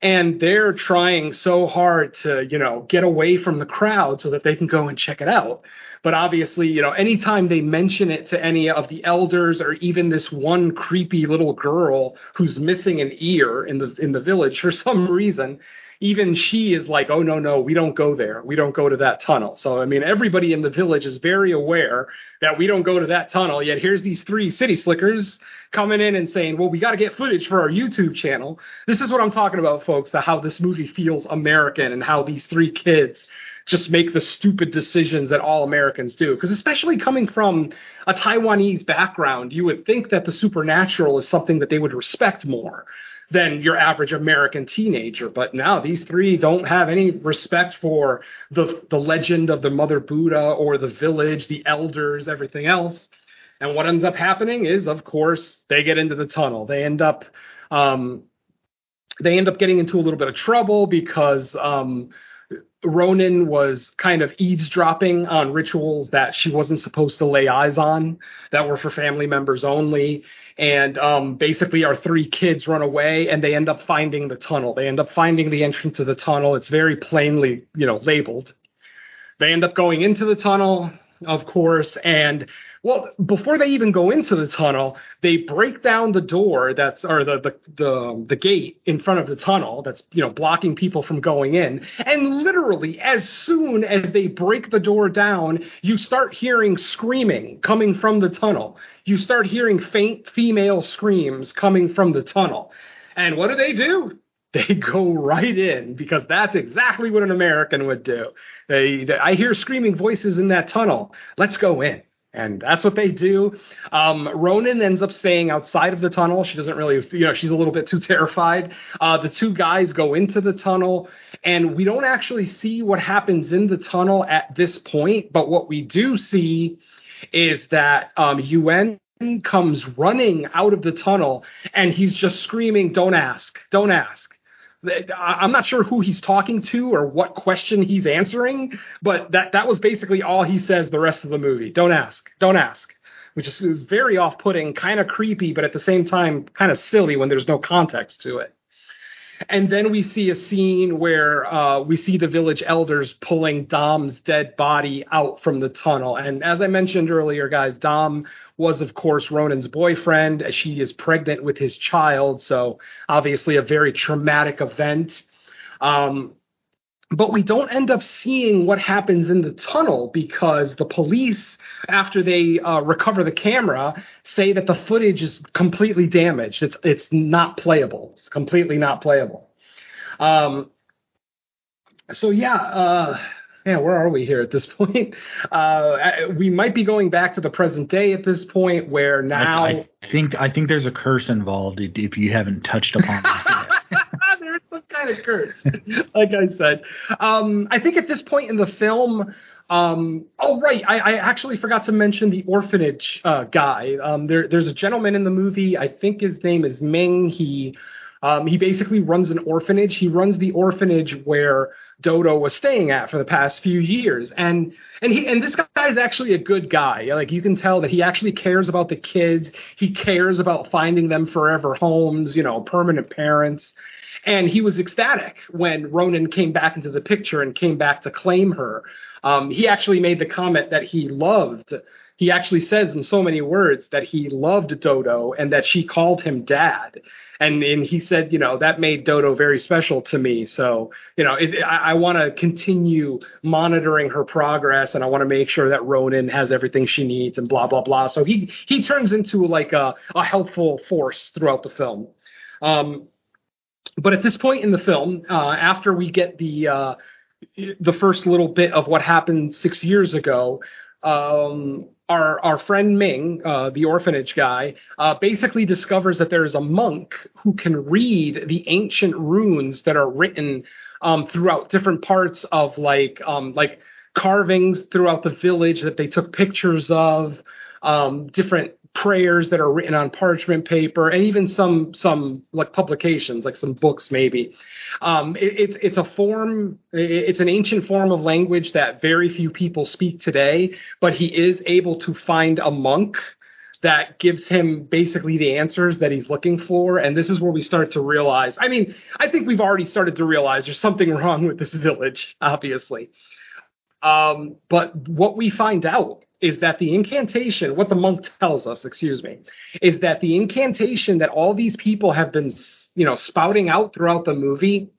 and they're trying so hard to you know get away from the crowd so that they can go and check it out. But obviously you know anytime they mention it to any of the elders or even this one creepy little girl who's missing an ear in the in the village for some reason even she is like, oh no, no, we don't go there. We don't go to that tunnel. So I mean, everybody in the village is very aware that we don't go to that tunnel. Yet here's these three city slickers coming in and saying, well, we got to get footage for our YouTube channel. This is what I'm talking about, folks. How this movie feels American and how these three kids just make the stupid decisions that all Americans do. Because especially coming from a Taiwanese background, you would think that the supernatural is something that they would respect more than your average American teenager. But now these three don't have any respect for the the legend of the Mother Buddha or the village, the elders, everything else. And what ends up happening is, of course, they get into the tunnel. They end up um, they end up getting into a little bit of trouble because um, Ronan was kind of eavesdropping on rituals that she wasn't supposed to lay eyes on, that were for family members only. And um, basically, our three kids run away, and they end up finding the tunnel. They end up finding the entrance to the tunnel. It's very plainly, you know, labeled. They end up going into the tunnel. Of course, and well, before they even go into the tunnel, they break down the door that's or the the the, the gate in front of the tunnel that's you know blocking people from going in. And literally, as soon as they break the door down, you start hearing screaming coming from the tunnel. You start hearing faint female screams coming from the tunnel. And what do they do? They go right in because that's exactly what an American would do. They, I hear screaming voices in that tunnel. Let's go in. And that's what they do. Um, Ronan ends up staying outside of the tunnel. She doesn't really, you know, she's a little bit too terrified. Uh, the two guys go into the tunnel, and we don't actually see what happens in the tunnel at this point. But what we do see is that um, Yuen comes running out of the tunnel, and he's just screaming, "Don't ask! Don't ask!" I'm not sure who he's talking to or what question he's answering, but that that was basically all he says the rest of the movie. Don't ask. Don't ask. Which is very off-putting, kind of creepy, but at the same time kind of silly when there's no context to it. And then we see a scene where uh, we see the village elders pulling Dom's dead body out from the tunnel. And as I mentioned earlier, guys, Dom was, of course, Ronan's boyfriend. She is pregnant with his child, so obviously a very traumatic event. Um, but we don't end up seeing what happens in the tunnel because the police, after they uh, recover the camera, say that the footage is completely damaged. It's it's not playable. It's completely not playable. Um, so yeah, uh, yeah, where are we here at this point? Uh, we might be going back to the present day at this point, where now I, I think I think there's a curse involved if you haven't touched upon curse, like I said. Um, I think at this point in the film. Um, oh right, I, I, actually forgot to mention the orphanage uh, guy. Um, there, there's a gentleman in the movie. I think his name is Ming. He um, he basically runs an orphanage. He runs the orphanage where Dodo was staying at for the past few years. And and he and this guy is actually a good guy. Like you can tell that he actually cares about the kids. He cares about finding them forever homes, you know, permanent parents. And he was ecstatic when Ronan came back into the picture and came back to claim her. Um, he actually made the comment that he loved he actually says in so many words that he loved Dodo and that she called him dad and and he said, you know, that made Dodo very special to me. So, you know, it, I, I want to continue monitoring her progress, and I want to make sure that Ronan has everything she needs, and blah blah blah. So he he turns into like a a helpful force throughout the film. Um, but at this point in the film, uh, after we get the uh, the first little bit of what happened six years ago, um, our our friend Ming, uh, the orphanage guy, uh, basically discovers that there is a monk who can read the ancient runes that are written um, throughout different parts of like um, like carvings throughout the village that they took pictures of, um, different prayers that are written on parchment paper and even some some like publications like some books maybe. Um, it, it's it's a form it's an ancient form of language that very few people speak today but he is able to find a monk that gives him basically the answers that he's looking for and this is where we start to realize i mean i think we've already started to realize there's something wrong with this village obviously. Um, but what we find out is that the incantation, what the monk tells us, excuse me, is that the incantation that all these people have been, you know, spouting out throughout the movie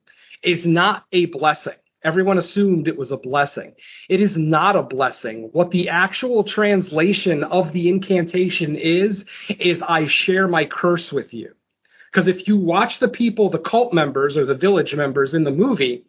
is not a blessing. Everyone assumed it was a blessing. It is not a blessing. What the actual translation of the incantation is, is I share my curse with you. Because if you watch the people, the cult members or the village members in the movie,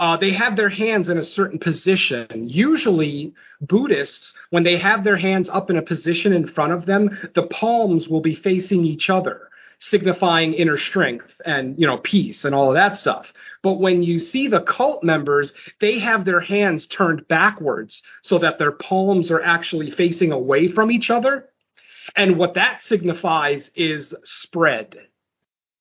uh, they have their hands in a certain position. Usually, Buddhists, when they have their hands up in a position in front of them, the palms will be facing each other signifying inner strength and you know peace and all of that stuff. But when you see the cult members they have their hands turned backwards so that their palms are actually facing away from each other. And what that signifies is spread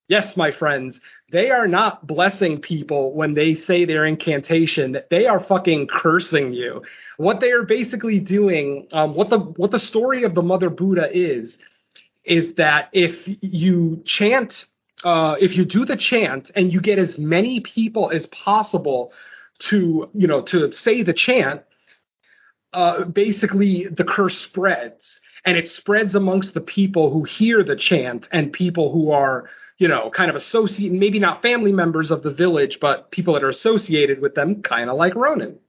Yes, my friends, they are not blessing people when they say their incantation. They are fucking cursing you. What they are basically doing, um, what the what the story of the Mother Buddha is, is that if you chant, uh, if you do the chant and you get as many people as possible to, you know, to say the chant, uh, basically the curse spreads and it spreads amongst the people who hear the chant and people who are you know kind of associate maybe not family members of the village but people that are associated with them kind of like ronan.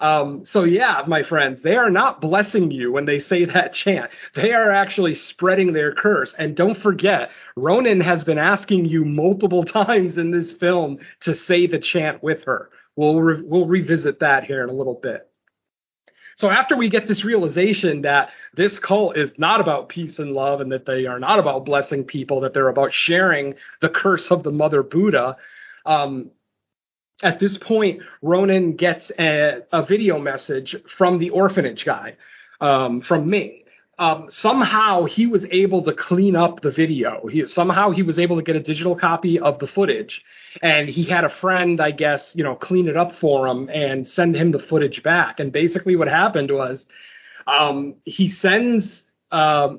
Um, so yeah my friends they are not blessing you when they say that chant. They are actually spreading their curse. And don't forget ronan has been asking you multiple times in this film to say the chant with her. We'll re- we'll revisit that here in a little bit so after we get this realization that this cult is not about peace and love and that they are not about blessing people, that they're about sharing the curse of the mother Buddha, um, at this point, Ronan gets a, a, video message from the orphanage guy, um, from Ming. Um, somehow he was able to clean up the video. He, somehow he was able to get a digital copy of the footage and he had a friend, I guess, you know, clean it up for him and send him the footage back. And basically, what happened was um, he sends uh,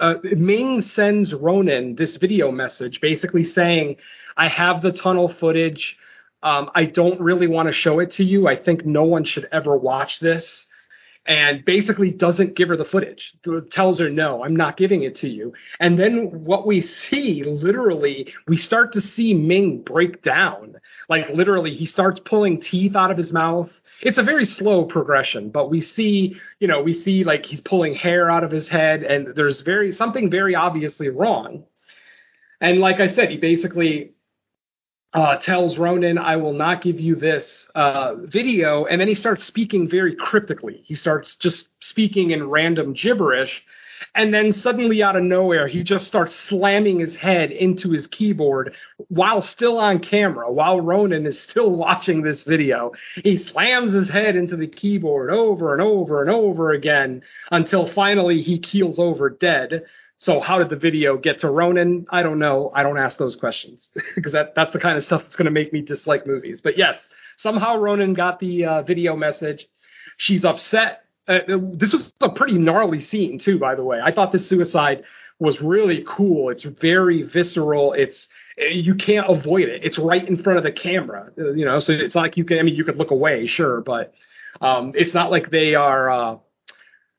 uh, Ming sends Ronan this video message, basically saying, "I have the tunnel footage. Um, I don't really want to show it to you. I think no one should ever watch this." And basically doesn't give her the footage, tells her, no, I'm not giving it to you. And then what we see, literally, we start to see Ming break down. Like, literally, he starts pulling teeth out of his mouth. It's a very slow progression, but we see, you know, we see like he's pulling hair out of his head, and there's very something very obviously wrong. And like I said, he basically uh, tells Ronan, I will not give you this uh, video. And then he starts speaking very cryptically. He starts just speaking in random gibberish. And then suddenly, out of nowhere, he just starts slamming his head into his keyboard while still on camera, while Ronan is still watching this video. He slams his head into the keyboard over and over and over again until finally he keels over dead. So how did the video get to Ronan? I don't know. I don't ask those questions because that, that's the kind of stuff that's going to make me dislike movies. But yes, somehow Ronan got the uh, video message. She's upset. Uh, this was a pretty gnarly scene too, by the way. I thought this suicide was really cool. It's very visceral. It's you can't avoid it. It's right in front of the camera, uh, you know. So it's not like you can. I mean, you could look away, sure, but um, it's not like they are. Uh,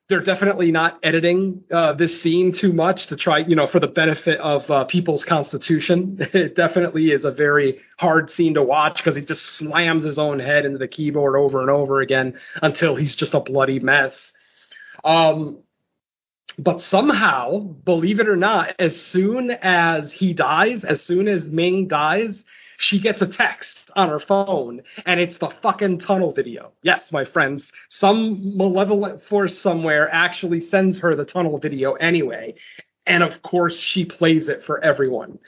they're definitely not editing uh, this scene too much to try, you know, for the benefit of uh, people's constitution. It definitely is a very hard scene to watch because he just slams his own head into the keyboard over and over again until he's just a bloody mess. Um, but somehow, believe it or not, as soon as he dies, as soon as Ming dies, she gets a text on her phone, and it's the fucking tunnel video. Yes, my friends, some malevolent force somewhere actually sends her the tunnel video anyway. And of course, she plays it for everyone.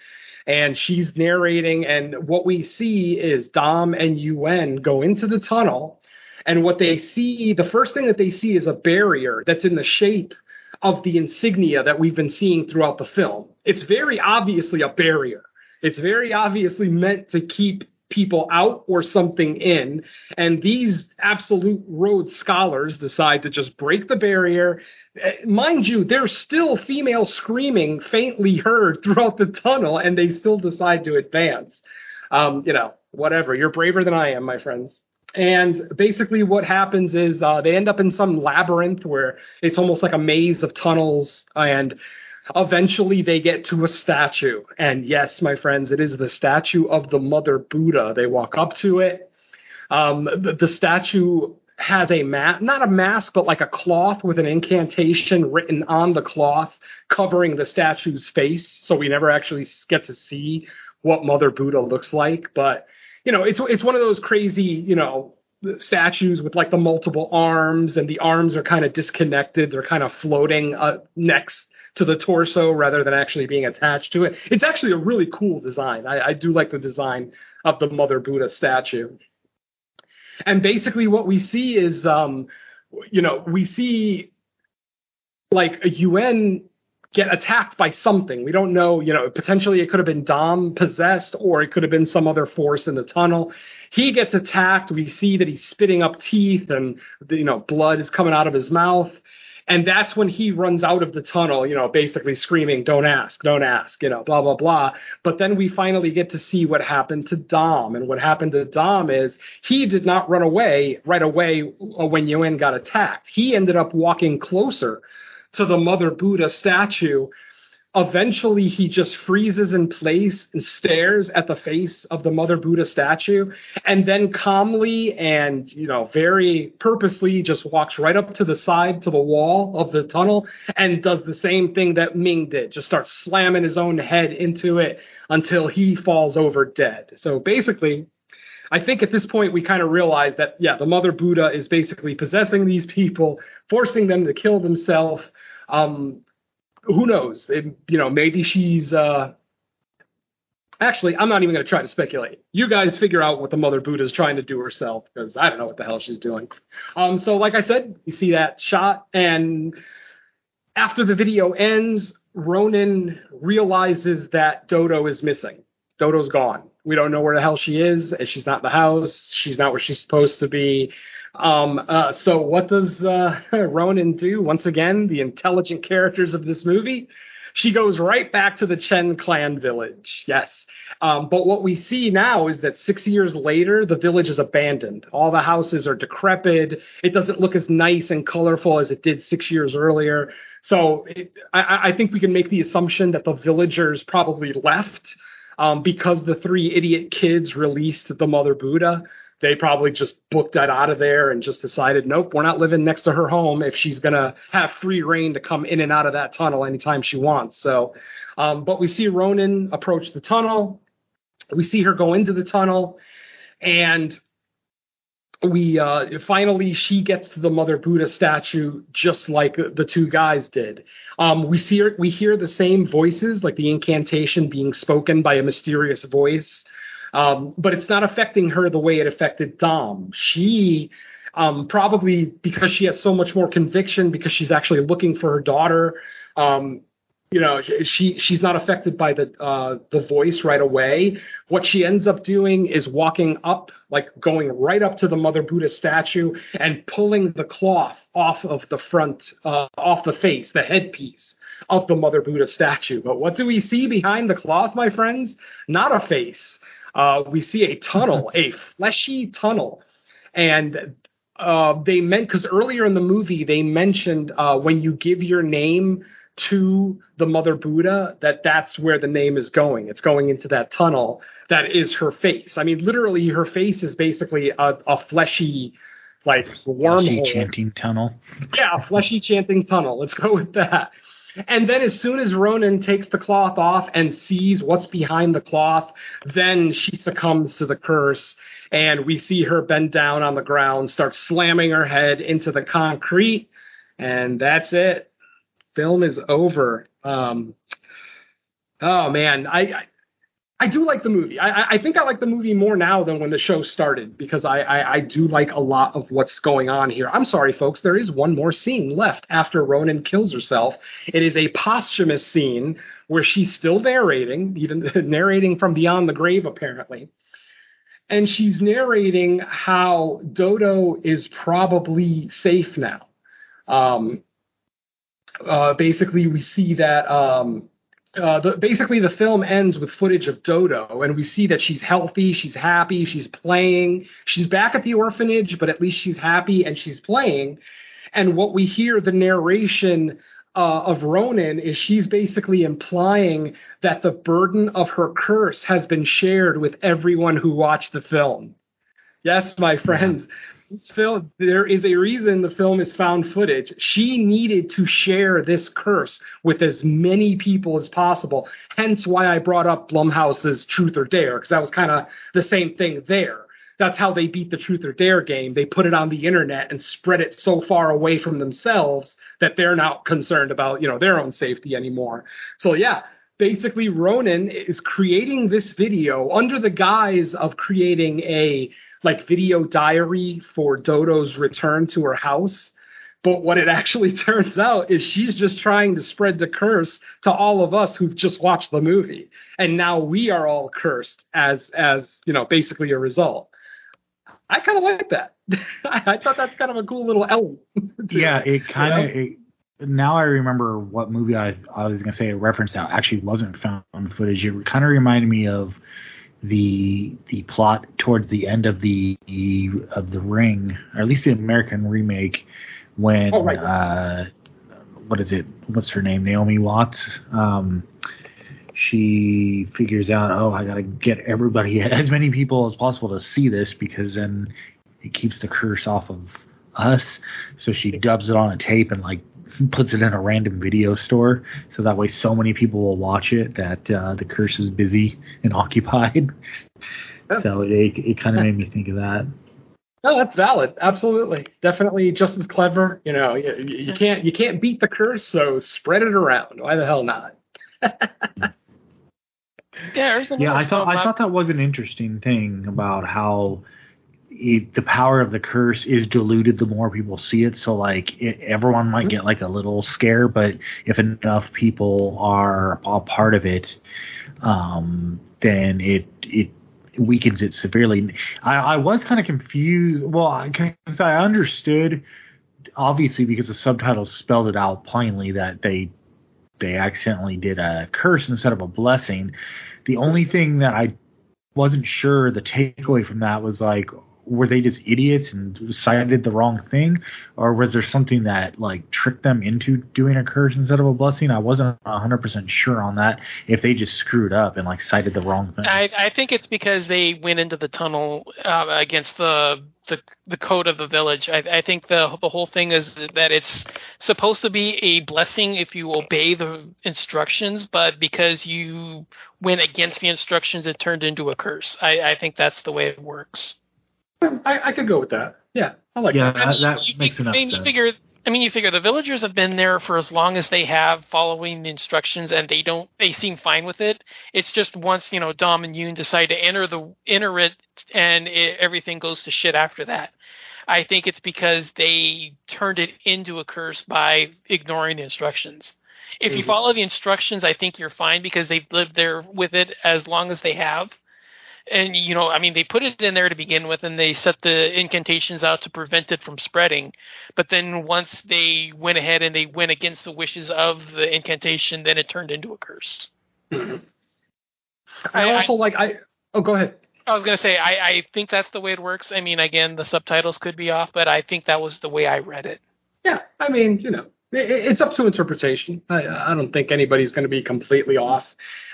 And she's narrating, and what we see is Dom and Yuen go into the tunnel, and what they see, the first thing that they see is a barrier that's in the shape of the insignia that we've been seeing throughout the film. It's very obviously a barrier. It's very obviously meant to keep people out or something in. And these absolute Rhodes scholars decide to just break the barrier. Eh, mind you, there's still female screaming faintly heard throughout the tunnel, and they still decide to advance. Um, you know, whatever. You're braver than I am, my friends. And basically, what happens is uh, they end up in some labyrinth where it's almost like a maze of tunnels, and Eventually, they get to a statue. And yes, my friends, it is the statue of the Mother Buddha. They walk up to it. Um, the, the statue has a mat, not a mask, but like a cloth with an incantation written on the cloth covering the statue's face. So we never actually get to see what Mother Buddha looks like. But, you know, it's, it's one of those crazy, you know, statues with like the multiple arms and the arms are kind of disconnected. They're kind of floating uh, next to the torso rather than actually being attached to it. It's actually a really cool design. I, I do like the design of the Mother Buddha statue. And basically, what we see is, um, you know, we see like a Yuen get attacked by something. We don't know, you know, potentially it could have been Dom possessed or it could have been some other force in the tunnel. He gets attacked. We see that he's spitting up teeth and, you know, blood is coming out of his mouth And that's when he runs out of the tunnel, you know, basically screaming, don't ask, don't ask, you know, blah, blah, blah. But then we finally get to see what happened to Dom. And what happened to Dom is he did not run away right away uh, when Yuen got attacked. He ended up walking closer to the Mother Buddha statue eventually he just freezes in place and stares at the face of the mother buddha statue and then calmly and you know very purposely just walks right up to the side to the wall of the tunnel and does the same thing that ming did just starts slamming his own head into it until he falls over dead so basically I think at this point we kind of realize that yeah, the Mother Buddha is basically possessing these people, forcing them to kill themselves. Um, who knows? It, you know, maybe she's. Uh, actually, I'm not even going to try to speculate. You guys figure out what the Mother Buddha is trying to do herself because I don't know what the hell she's doing. Um, so, like I said, you see that shot, and after the video ends, Ronan realizes that Dodo is missing. Dodo's gone. We don't know where the hell she is, and she's not in the house. She's not where she's supposed to be. Um, uh, so what does uh, Ronan do? Once again, the intelligent characters of this movie. She goes right back to the Chen clan village. Yes. Um, but what we see now is that six years later, the village is abandoned. All the houses are decrepit. It doesn't look as nice and colorful as it did six years earlier. So it, I, I think we can make the assumption that the villagers probably left um, because the three idiot kids released the Mother Buddha they probably just booked that out of there and just decided, nope, we're not living next to her home if she's going to have free reign to come in and out of that tunnel anytime she wants. So, um, but we see Ronan approach the tunnel. We see her go into the tunnel and we uh, finally she gets to the mother buddha statue just like the two guys did um, we see her, we hear the same voices like the incantation being spoken by a mysterious voice um, but it's not affecting her the way it affected Dom. She um, probably because she has so much more conviction because she's actually looking for her daughter. Um, you know, she she's not affected by the uh, the voice right away. What she ends up doing is walking up, like going right up to the Mother Buddha statue and pulling the cloth off of the front, uh, off the face, the headpiece of the Mother Buddha statue. But what do we see behind the cloth, my friends? Not a face uh, we see a tunnel, a fleshy tunnel, and uh, they meant because earlier in the movie they mentioned uh, when you give your name to the Mother Buddha that that's where the name is going. It's going into that tunnel that is her face. I mean, literally, her face is basically a, a fleshy, like wormhole. Fleshy chanting tunnel. Yeah, fleshy chanting tunnel. Let's go with that. And then as soon as Ronan takes the cloth off and sees what's behind the cloth, then she succumbs to the curse. And we see her bend down on the ground, start slamming her head into the concrete. And that's it. Film is over. Um, oh man, I, I I do like the movie. I, I think I like the movie more now than when the show started because I, I, I, do like a lot of what's going on here. I'm sorry, folks. There is one more scene left after Ronan kills herself. It is a posthumous scene where she's still narrating, even narrating from beyond the grave, apparently. And she's narrating how Dodo is probably safe now. Um, uh, basically, we see that. Um, uh, the, basically the film ends with footage of Dodo, and we see that she's healthy, she's happy, she's playing, she's back at the orphanage, but at least she's happy and she's playing. And what we hear the narration uh, of Ronan is she's basically implying that the burden of her curse has been shared with everyone who watched the film. Yes, my friends, this film, there is a reason the film is found footage. She needed to share this curse with as many people as possible. Hence why I brought up Blumhouse's Truth or Dare, because that was kind of the same thing there. That's how they beat the Truth or Dare game. They put it on the internet and spread it so far away from themselves that they're not concerned about, you know, their own safety anymore. So yeah, basically Ronan is creating this video under the guise of creating a like video diary for Dodo's return to her house. But what it actually turns out is she's just trying to spread the curse to all of us who've just watched the movie. And now we are all cursed as as, you know, basically a result. I kind of like that. I thought that's kind of a cool little element. yeah, it kind of you know? now I remember what movie I I was gonna say a reference that actually wasn't found footage. It kind of reminded me of the the plot towards the end of the of the Ring, or at least the American remake, when Oh, right. uh, what is it? What's her name? Naomi Watts. Um, she figures out, oh, I gotta get everybody, as many people as possible to see this because then it keeps the curse off of us. So she dubs it on a tape and like puts it in a random video store, so that way so many people will watch it that uh, the curse is busy and occupied. Yeah. So it it kind of made me think of that. No, that's valid. Absolutely, definitely just as clever. You know, you, you can't you can't beat the curse, so spread it around. Why the hell not? Yeah, Yeah, I thought film I thought that was an interesting thing about how it, the power of the curse is diluted the more people see it. So like it, everyone might get like a little scare, but if enough people are a part of it, um, then it it weakens it severely. I, I was kind of confused. Well, because I understood obviously because the subtitles spelled it out plainly that they they accidentally did a curse instead of a blessing. The only thing that I wasn't sure the takeaway from that was like were they just idiots and cited the wrong thing or was there something that like tricked them into doing a curse instead of a blessing i wasn't 100% sure on that if they just screwed up and like cited the wrong thing I, I think it's because they went into the tunnel uh, against the, the the code of the village. I, I think the the whole thing is that it's supposed to be a blessing if you obey the instructions, but because you went against the instructions, it turned into a curse. I, I think that's the way it works. I, I could go with that. Yeah, I like yeah that. I mean, that, that you, makes you, enough I mean, sense figure. I mean, you figure the villagers have been there for as long as they have, following the instructions, and they don't. They seem fine with it. It's just once you know Dom and Yuen decide to enter the enter it, and it, everything goes to shit after that. I think it's because they turned it into a curse by ignoring the instructions. If you Mhm. follow the instructions, I think you're fine because they've lived there with it as long as they have. And you know, I mean, they put it in there to begin with, and they set the incantations out to prevent it from spreading. But then once they went ahead and they went against the wishes of the incantation, then it turned into a curse. Mm-hmm. I I- also like I. Oh, go ahead. I was gonna say, I, I think that's the way it works. I mean, again, the subtitles could be off, but I think that was the way I read it. Yeah, I mean, you know, it's up to interpretation. I, I don't think anybody's going to be completely off.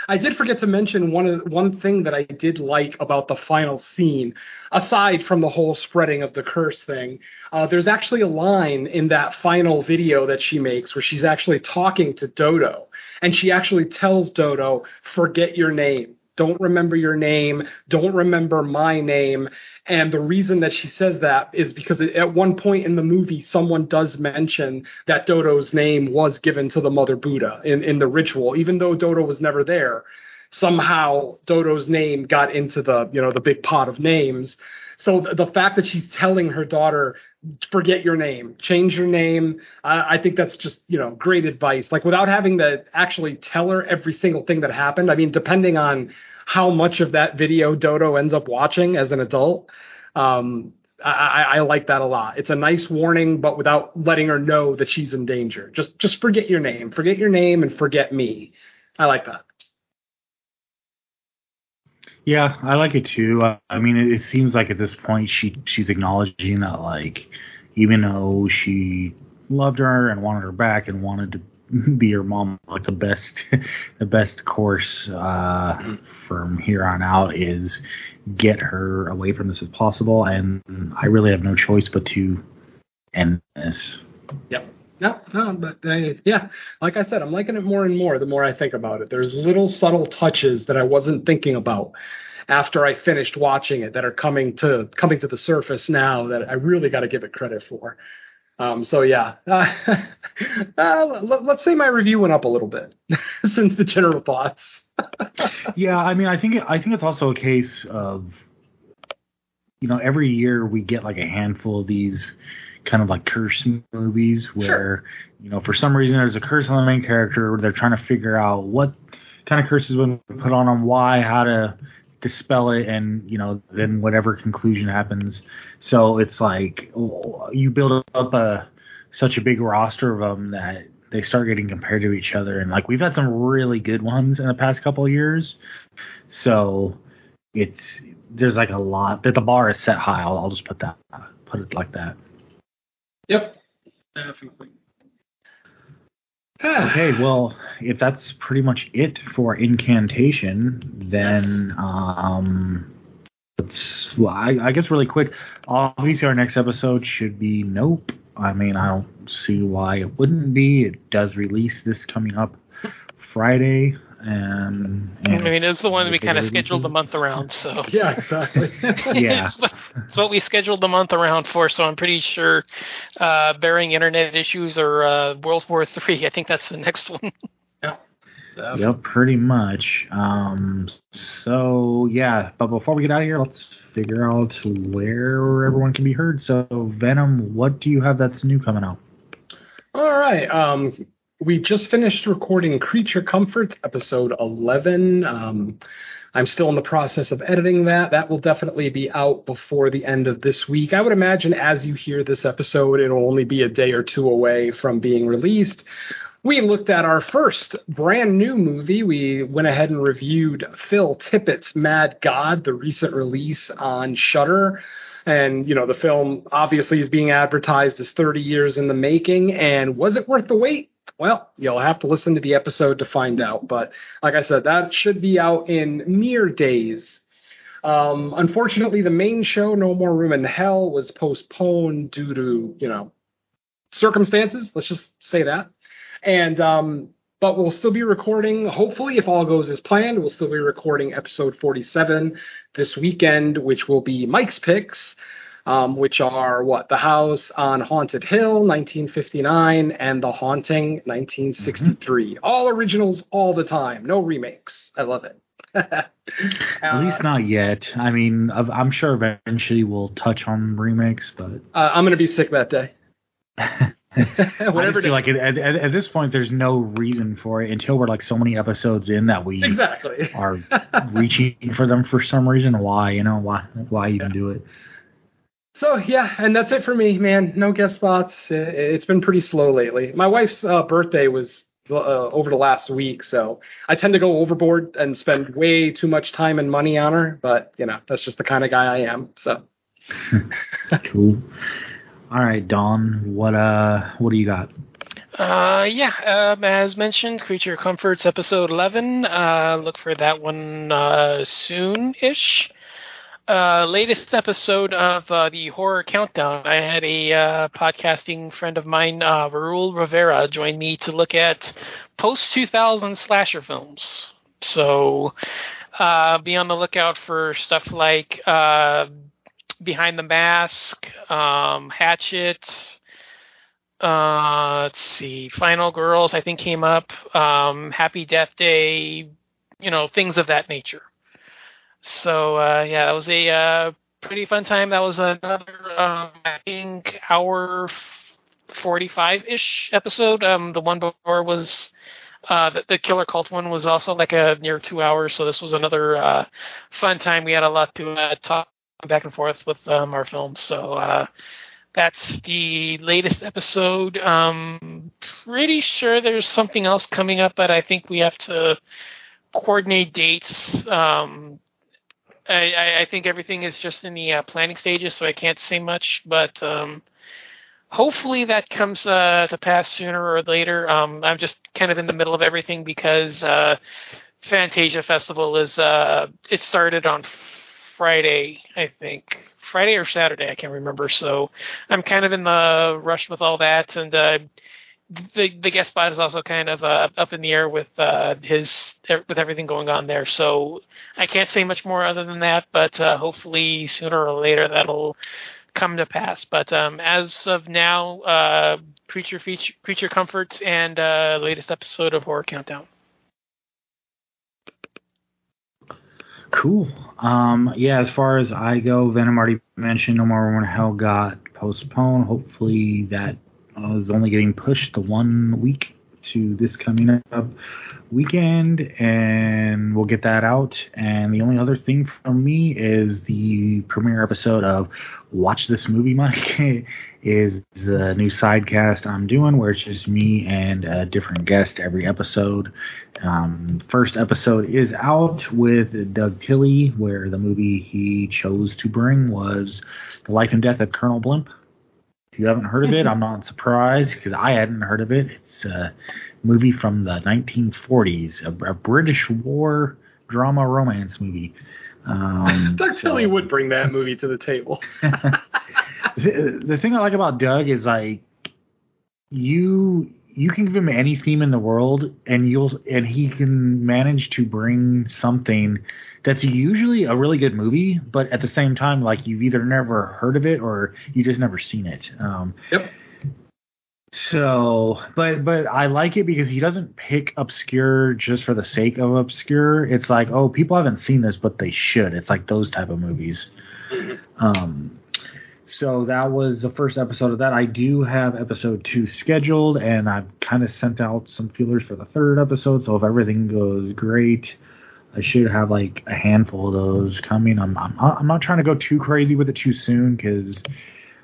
I did forget to mention one one thing that I did like about the final scene, aside from the whole spreading of the curse thing. Uh, there's actually a line in that final video that she makes where she's actually talking to Dodo, and she actually tells Dodo, "Forget your name." Don't remember your name. Don't remember my name. And the reason that she says that is because at one point in the movie, someone does mention that Dodo's name was given to the Mother Buddha in, in the ritual, even though Dodo was never there. Somehow Dodo's name got into the, you know, the big pot of names. So the, the fact that she's telling her daughter, forget your name, change your name, I I think that's just, you know, great advice. Like without having to actually tell her every single thing that happened. I mean, depending on how much of that video Dodo ends up watching as an adult. Um, I, I, I like that a lot. It's a nice warning, but without letting her know that she's in danger. Just just forget your name, forget your name, and forget me. I like that. Yeah, I like it too. I mean, it, it seems like at this point she she's acknowledging that like even though she loved her and wanted her back and wanted to be her mom, like the best the best course uh, from here on out is get her away from this as possible. And I really have no choice but to end this. Yep. No, no, but yeah, like I said, I'm liking it more and more the more I think about it. There's little subtle touches that I wasn't thinking about after I finished watching it that are coming to coming to the surface now that I really got to give it credit for. Um, so yeah, uh, uh, let, let's say my review went up a little bit since the general thoughts. yeah, I mean, I think I think it's also a case of you know every year we get like a handful of these kind of like curse movies where Sure. you know for some reason there's a curse on the main character they're trying to figure out what kind of curses been put on them why how to dispel it and you know then whatever conclusion happens so it's like you build up a such a big roster of them that they start getting compared to each other, and like we've had some really good ones in the past couple of years, so it's there's like a lot that the bar is set high. I'll, I'll just put that put it like that. Yep. Definitely. Okay, well, if that's pretty much it for incantation, then um, let's. Well, I, I guess really quick. Obviously, our next episode should be Nope. I mean, I don't see why it wouldn't be. It does release this coming up Friday, and, I mean, it's the one we kind of scheduled the month around, so. Yeah, exactly. Yeah. it's, what, it's what we scheduled the month around for, so I'm pretty sure, uh, bearing internet issues or uh, World War Three, I think that's the next one. Yep, pretty much. Um, so yeah, but before we get out of here, let's figure out where everyone can be heard. So Venom, what do you have that's new coming out? All right. Um, we just finished recording Creature Comforts episode 11. Um, I'm still in the process of editing that. That will definitely be out before the end of this week. I would imagine as you hear this episode, it'll only be a day or two away from being released. We looked at our first brand new movie. We went ahead and reviewed Phil Tippett's Mad God, the recent release on Shudder. And, you know, the film obviously is being advertised as 30 years in the making. And was it worth the wait? Well, you'll have to listen to the episode to find out. But like I said, that should be out in mere days. Um, unfortunately, the main show, No More Room in Hell, was postponed due to, you know, circumstances. Let's just say that. And um, but we'll still be recording. Hopefully, if all goes as planned, we'll still be recording episode 47 this weekend, which will be Mike's picks, um, which are what the house on Haunted Hill, 1959, and The Haunting, 1963. All originals, all the time, no remakes. I love it. At least not yet. I mean, I'm sure eventually we'll touch on remakes, but Uh, I'm gonna be sick that day. I Whatever just feel like at, at, at this point, there's no reason for it until we're like so many episodes in that we Exactly. are reaching for them for some reason. Why, you know, why, why even do it? So yeah, and that's it for me, man. No guest spots. It's been pretty slow lately. My wife's uh, birthday was uh, over the last week, so I tend to go overboard and spend way too much time and money on her. But you know, that's just the kind of guy I am. So Cool. All right, Don. What uh, what do you got? Uh, yeah, um, as mentioned, Creature Comforts episode 11. Uh, look for that one uh, soon ish. Uh, latest episode of uh, the Horror Countdown. I had a uh, podcasting friend of mine, uh, Raul Rivera, join me to look at post 2000 slasher films. So uh, be on the lookout for stuff like uh, Behind the Mask, um, Hatchet, uh, let's see, Final Girls, I think came up, um, Happy Death Day, you know, things of that nature. So uh, yeah, that was a uh, pretty fun time. That was another, um, I think, hour forty-five ish episode. Um, the one before was uh, the, the Killer Cult one was also like a near two hours. So this was another uh, fun time. We had a lot to uh, talk back and forth with um, our films. So uh, that's the latest episode. Um, pretty sure there's something else coming up, but I think we have to coordinate dates. Um, I, I, think everything is just in the uh, planning stages, so I can't say much. But um, hopefully that comes uh, to pass sooner or later. Um, I'm just kind of in the middle of everything because uh, Fantasia Festival is uh, it started on Friday, I think. Friday or Saturday, I can't remember. So I'm kind of in the rush with all that, and uh, the the guest spot is also kind of uh, up in the air with uh, his with everything going on there. So I can't say much more other than that, but uh, hopefully sooner or later that'll come to pass. But um, as of now, uh, creature feature, creature comforts and uh, latest episode of Horror Countdown. Cool. Um, yeah, as far as I go, Venom already mentioned No More Room in Hell got postponed. Hopefully that uh, is only getting pushed the one week to this coming up weekend, and we'll get that out. And the only other thing from me is the premiere episode of Watch This Movie, Mike, is a new sidecast I'm doing where it's just me and a different guest every episode. Um, first episode is out with Doug Tilley, where the movie he chose to bring was The Life and Death of Colonel Blimp. If you haven't heard of it, I'm not surprised because I hadn't heard of it. It's a movie from the 1940s, a, a British war drama romance movie. Um, Doug so- Tilley would bring that movie to the table. the, the thing I like about Doug is like you you can give him any theme in the world and you'll and he can manage to bring something that's usually a really good movie, but at the same time like you've either never heard of it or you just never seen it. Um, Yep. so, but but I like it because he doesn't pick obscure just for the sake of obscure. It's like, oh, people haven't seen this, but they should. It's like those type of movies. Um, so that was the first episode of that. I do have episode two scheduled, and I've kind of sent out some feelers for the third episode. So if everything goes great, I should have like a handful of those coming. I'm I'm, I'm not trying to go too crazy with it too soon because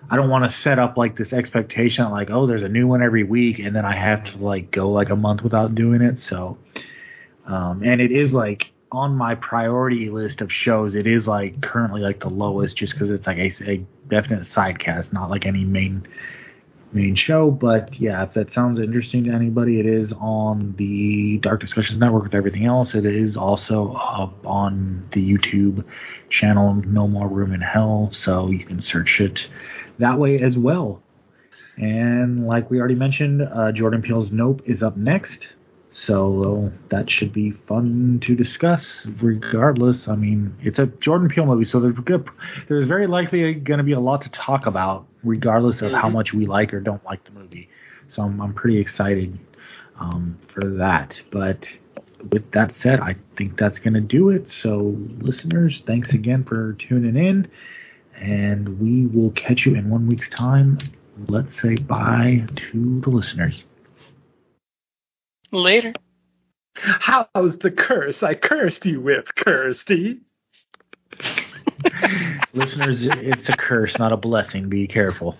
I don't want to set up like this expectation like oh there's a new one every week and then I have to like go like a month without doing it. So um, and it is like on my priority list of shows. It is like currently like the lowest just because it's like I, a definite sidecast, not like any main main show. But yeah, if that sounds interesting to anybody, it is on the Dark Discussions Network with everything else. It is also up on the YouTube channel No More Room in Hell, so you can search it that way as well. And like we already mentioned, uh, Jordan Peele's Nope is up next. So that should be fun to discuss. Regardless, I mean, it's a Jordan Peele movie, so there's good, there's very likely going to be a lot to talk about, regardless of how much we like or don't like the movie. So I'm, I'm pretty excited um, for that. But with that said, I think that's going to do it. So listeners, thanks again for tuning in, and we will catch you in one week's time. Let's say bye to the listeners. Later. How's the curse I cursed you with, Kirsty? Listeners, it's a curse, not a blessing. Be careful.